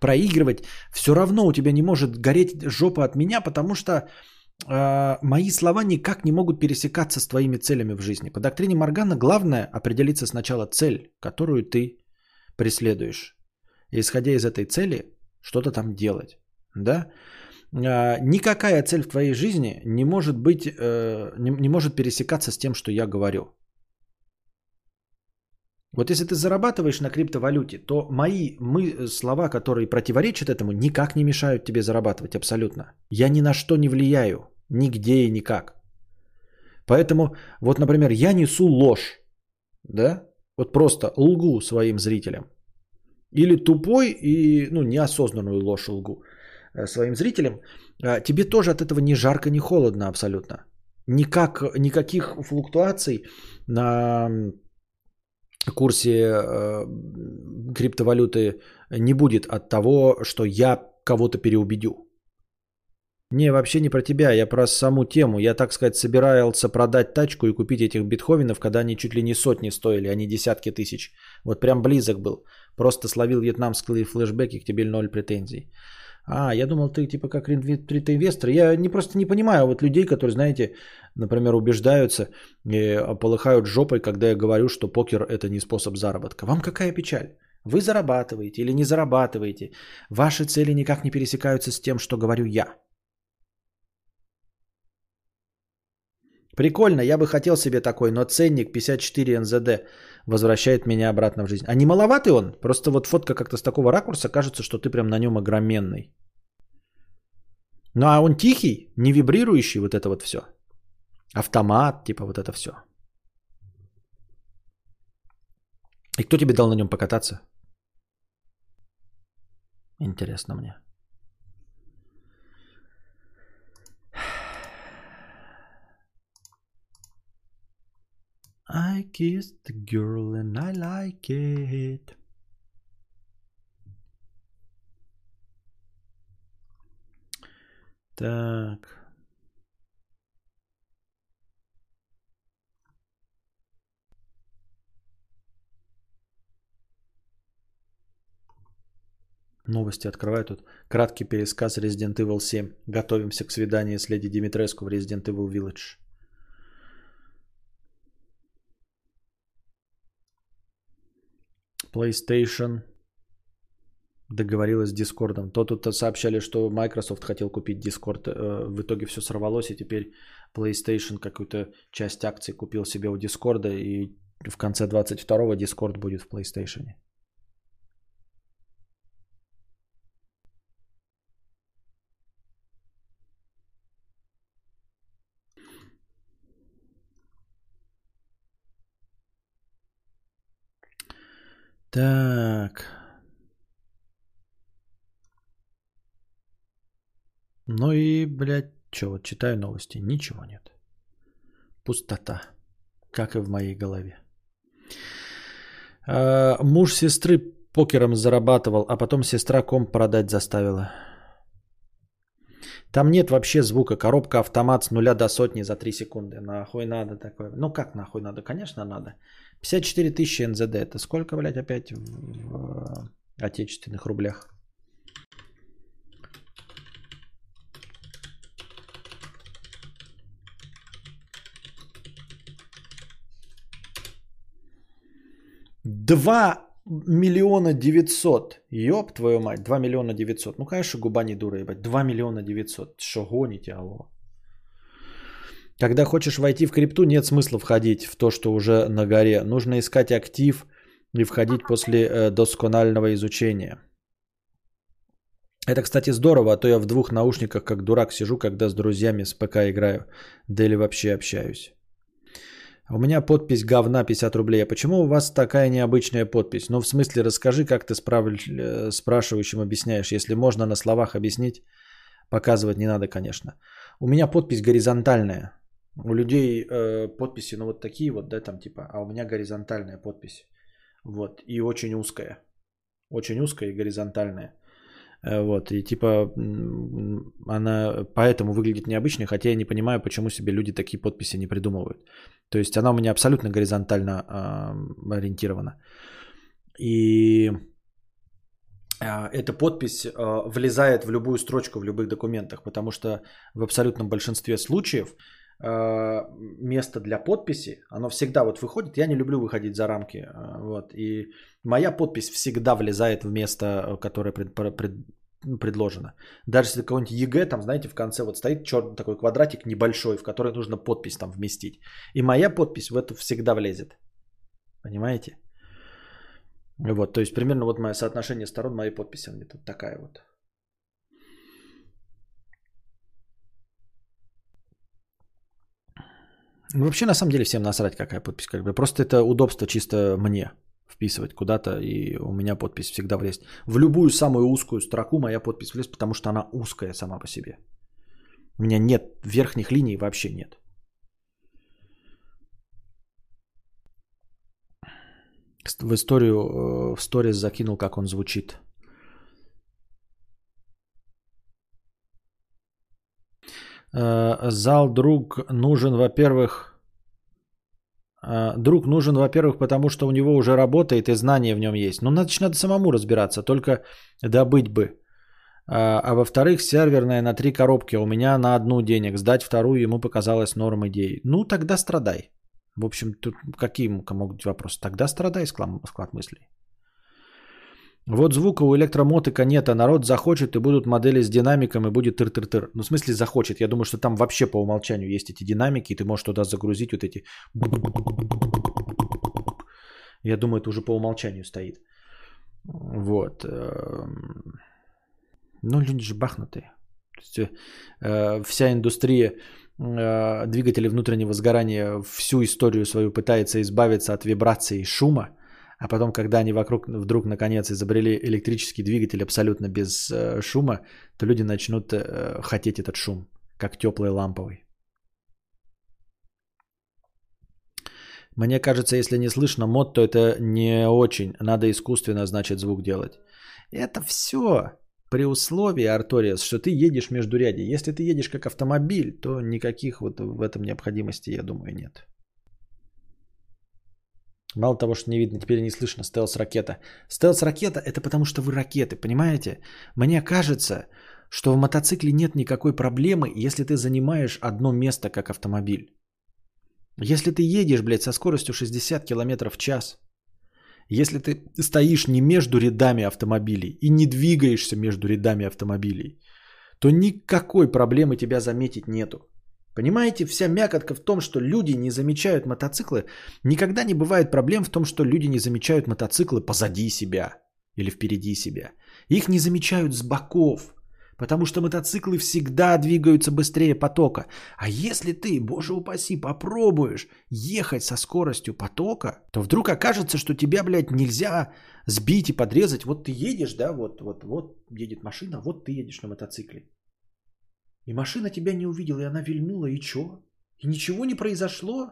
проигрывать. Все равно у тебя не может гореть жопа от меня, потому что мои слова никак не могут пересекаться с твоими целями в жизни. По доктрине Моргана главное определиться сначала цель, которую ты преследуешь. И исходя из этой цели, что-то там делать. Да? Э, никакая цель в твоей жизни не может быть, э, не может пересекаться с тем, что я говорю. Вот если ты зарабатываешь на криптовалюте, то мои мы, слова, которые противоречат этому, никак не мешают тебе зарабатывать абсолютно. Я ни на что не влияю, нигде и никак. Поэтому, вот, например, я несу ложь, да, вот просто лгу своим зрителям. Или тупой и, ну, неосознанную ложь лгу э, своим зрителям. А тебе тоже от этого ни жарко, ни холодно абсолютно. Никак, никаких флуктуаций на курсе э, криптовалюты не будет от того, что я кого-то переубедю. Не, вообще не про тебя, я про саму тему. Я, так сказать, собирался продать тачку и купить этих битховенов, когда они чуть ли не сотни стоили, а не десятки тысяч. Вот прям близок был. Просто словил вьетнамские флешбеки, к тебе ноль претензий. А, я думал, ты типа как инвестор. Я не просто не понимаю вот людей, которые, знаете, например, убеждаются и полыхают жопой, когда я говорю, что покер это не способ заработка. Вам какая печаль? Вы зарабатываете или не зарабатываете. Ваши цели никак не пересекаются с тем, что говорю я. Прикольно, я бы хотел себе такой, но ценник 54 НЗД возвращает меня обратно в жизнь. А не маловатый он? Просто вот фотка как-то с такого ракурса кажется, что ты прям на нем огроменный. Ну а он тихий, не вибрирующий, вот это вот все. Автомат, типа вот это все. И кто тебе дал на нем покататься? Интересно мне. I kissed the girl and I like it. Так. Новости открываю тут. Краткий пересказ Resident Evil 7. Готовимся к свиданию с леди Димитреску в Resident Evil Village. PlayStation договорилась с Дискордом. То тут сообщали, что Microsoft хотел купить Discord. Э, в итоге все сорвалось, и теперь PlayStation какую-то часть акций купил себе у Дискорда, и в конце 22-го Discord будет в PlayStation. Так. Ну и, блядь, что, вот читаю новости, ничего нет. Пустота, как и в моей голове. А, муж сестры покером зарабатывал, а потом сестра комп продать заставила. Там нет вообще звука. Коробка автомат с нуля до сотни за 3 секунды. Нахуй надо такое? Ну как нахуй надо? Конечно надо. 54 тысячи НЗД. Это сколько, блядь, опять в, в отечественных рублях? Два миллиона девятьсот. Ёб твою мать, два миллиона девятьсот. Ну, конечно, губа не дура, ебать. Два миллиона девятьсот. Что гоните, алло? Когда хочешь войти в крипту, нет смысла входить в то, что уже на горе. Нужно искать актив и входить после э, досконального изучения. Это, кстати, здорово, а то я в двух наушниках как дурак сижу, когда с друзьями с ПК играю. Да или вообще общаюсь. У меня подпись говна 50 рублей. А почему у вас такая необычная подпись? Ну, в смысле, расскажи, как ты справ... Э, спрашивающим объясняешь. Если можно на словах объяснить, показывать не надо, конечно. У меня подпись горизонтальная. У людей э, подписи, ну вот такие вот, да, там типа, а у меня горизонтальная подпись. Вот, и очень узкая. Очень узкая и горизонтальная. Э, вот, и типа она поэтому выглядит необычной, хотя я не понимаю, почему себе люди такие подписи не придумывают. То есть она у меня абсолютно горизонтально э, ориентирована. И э, эта подпись э, влезает в любую строчку в любых документах, потому что в абсолютном большинстве случаев место для подписи, оно всегда вот выходит. Я не люблю выходить за рамки. Э, вот, и моя подпись всегда влезает в место, которое пред, пред, ну, предложено. Даже если какой-нибудь ЕГЭ, там, знаете, в конце вот стоит черный такой квадратик небольшой, в который нужно подпись там вместить. И моя подпись в это всегда влезет. Понимаете? Вот, то есть примерно вот мое соотношение сторон моей подписи где-то такая вот. Вообще, на самом деле, всем насрать, какая подпись. Как бы. Просто это удобство чисто мне вписывать куда-то, и у меня подпись всегда влезет. В любую самую узкую строку моя подпись влезет, потому что она узкая сама по себе. У меня нет верхних линий, вообще нет. В историю, э, в сторис закинул, как он звучит. Зал друг нужен, во-первых, э, Друг нужен, во-первых, потому что у него уже работает и знания в нем есть. Но значит, надо самому разбираться, только добыть бы. А, а во-вторых, серверная на три коробки, у меня на одну денег. Сдать вторую ему показалось норм идеей. Ну, тогда страдай. В общем, тут какие могут быть вопросы? Тогда страдай, склад мыслей. Вот звука у электромотыка нет, а народ захочет и будут модели с динамиком и будет тыр-тыр-тыр. Ну, в смысле захочет. Я думаю, что там вообще по умолчанию есть эти динамики, и ты можешь туда загрузить вот эти... Я думаю, это уже по умолчанию стоит. Вот. Эм. Ну, люди же бахнутые. Э, вся индустрия э, двигателей внутреннего сгорания всю историю свою пытается избавиться от вибрации и шума – а потом, когда они вокруг вдруг наконец изобрели электрический двигатель абсолютно без э, шума, то люди начнут э, хотеть этот шум, как теплый ламповый. Мне кажется, если не слышно мод, то это не очень. Надо искусственно, значит, звук делать. Это все при условии, Арториас, что ты едешь между ряди. Если ты едешь как автомобиль, то никаких вот в этом необходимости, я думаю, нет. Мало того, что не видно, теперь не слышно стелс-ракета. Стелс-ракета это потому, что вы ракеты, понимаете? Мне кажется, что в мотоцикле нет никакой проблемы, если ты занимаешь одно место как автомобиль. Если ты едешь, блядь, со скоростью 60 км в час, если ты стоишь не между рядами автомобилей и не двигаешься между рядами автомобилей, то никакой проблемы тебя заметить нету. Понимаете, вся мякотка в том, что люди не замечают мотоциклы. Никогда не бывает проблем в том, что люди не замечают мотоциклы позади себя или впереди себя. Их не замечают с боков. Потому что мотоциклы всегда двигаются быстрее потока. А если ты, боже упаси, попробуешь ехать со скоростью потока, то вдруг окажется, что тебя, блядь, нельзя сбить и подрезать. Вот ты едешь, да, вот, вот, вот едет машина, вот ты едешь на мотоцикле. И машина тебя не увидела, и она вильнула, и чё? И ничего не произошло?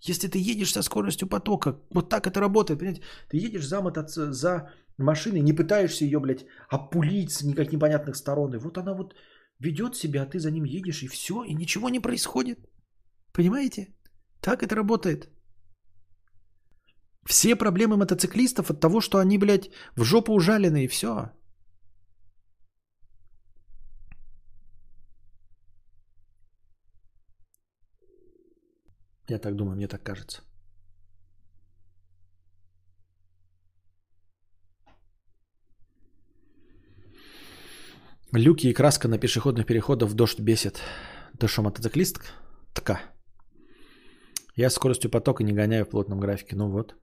Если ты едешь со скоростью потока, вот так это работает, понимаете? Ты едешь за, мотоци... за машиной, не пытаешься ее, блядь, опулить с никак непонятных сторон. И вот она вот ведет себя, а ты за ним едешь, и все, и ничего не происходит. Понимаете? Так это работает. Все проблемы мотоциклистов от того, что они, блядь, в жопу ужалены, и все. Я так думаю, мне так кажется. Люки и краска на пешеходных переходах в дождь бесит. Ты что, мотоциклист? Тка. Я скоростью потока не гоняю в плотном графике. Ну вот.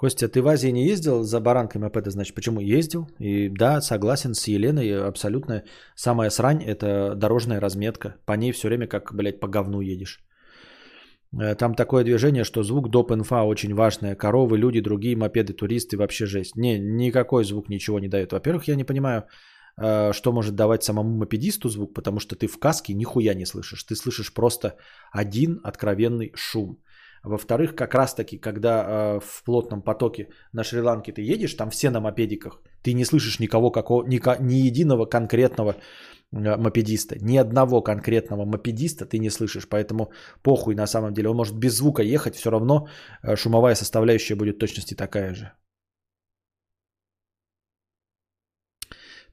Костя, ты в Азии не ездил за баранкой мопеда? Значит, почему ездил? И да, согласен с Еленой, абсолютно самая срань – это дорожная разметка. По ней все время как, блядь, по говну едешь. Э, там такое движение, что звук доп. инфа очень важное. Коровы, люди, другие мопеды, туристы, вообще жесть. Не, никакой звук ничего не дает. Во-первых, я не понимаю, э, что может давать самому мопедисту звук, потому что ты в каске нихуя не слышишь. Ты слышишь просто один откровенный шум. Во-вторых, как раз таки, когда э, в плотном потоке на Шри-Ланке ты едешь, там все на мопедиках, ты не слышишь никого, какого, ни, ни единого конкретного э, мопедиста. Ни одного конкретного мопедиста ты не слышишь, поэтому похуй на самом деле. Он может без звука ехать, все равно э, шумовая составляющая будет точности такая же.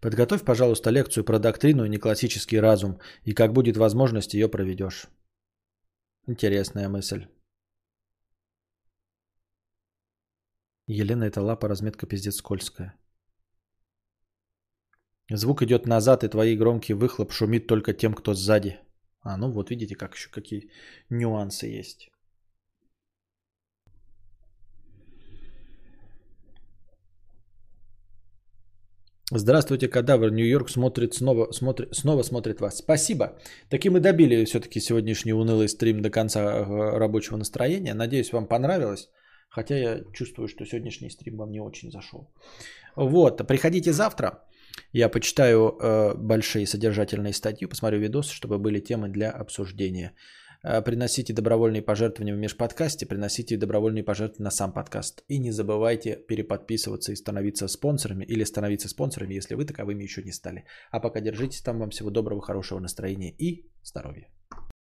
Подготовь, пожалуйста, лекцию про доктрину и неклассический разум, и как будет возможность ее проведешь. Интересная мысль. Елена, это лапа, разметка пиздец скользкая. Звук идет назад, и твои громкий выхлоп шумит только тем, кто сзади. А, ну вот видите, как еще какие нюансы есть. Здравствуйте, кадавр. Нью-Йорк смотрит снова, смотрит, снова смотрит вас. Спасибо. Таким и добили все-таки сегодняшний унылый стрим до конца э, рабочего настроения. Надеюсь, вам понравилось. Хотя я чувствую, что сегодняшний стрим вам не очень зашел. Вот, приходите завтра. Я почитаю э, большие содержательные статьи, посмотрю видосы, чтобы были темы для обсуждения. Э, приносите добровольные пожертвования в межподкасте, приносите добровольные пожертвования на сам подкаст. И не забывайте переподписываться и становиться спонсорами или становиться спонсорами, если вы таковыми еще не стали. А пока держитесь там. Вам всего доброго, хорошего настроения и здоровья.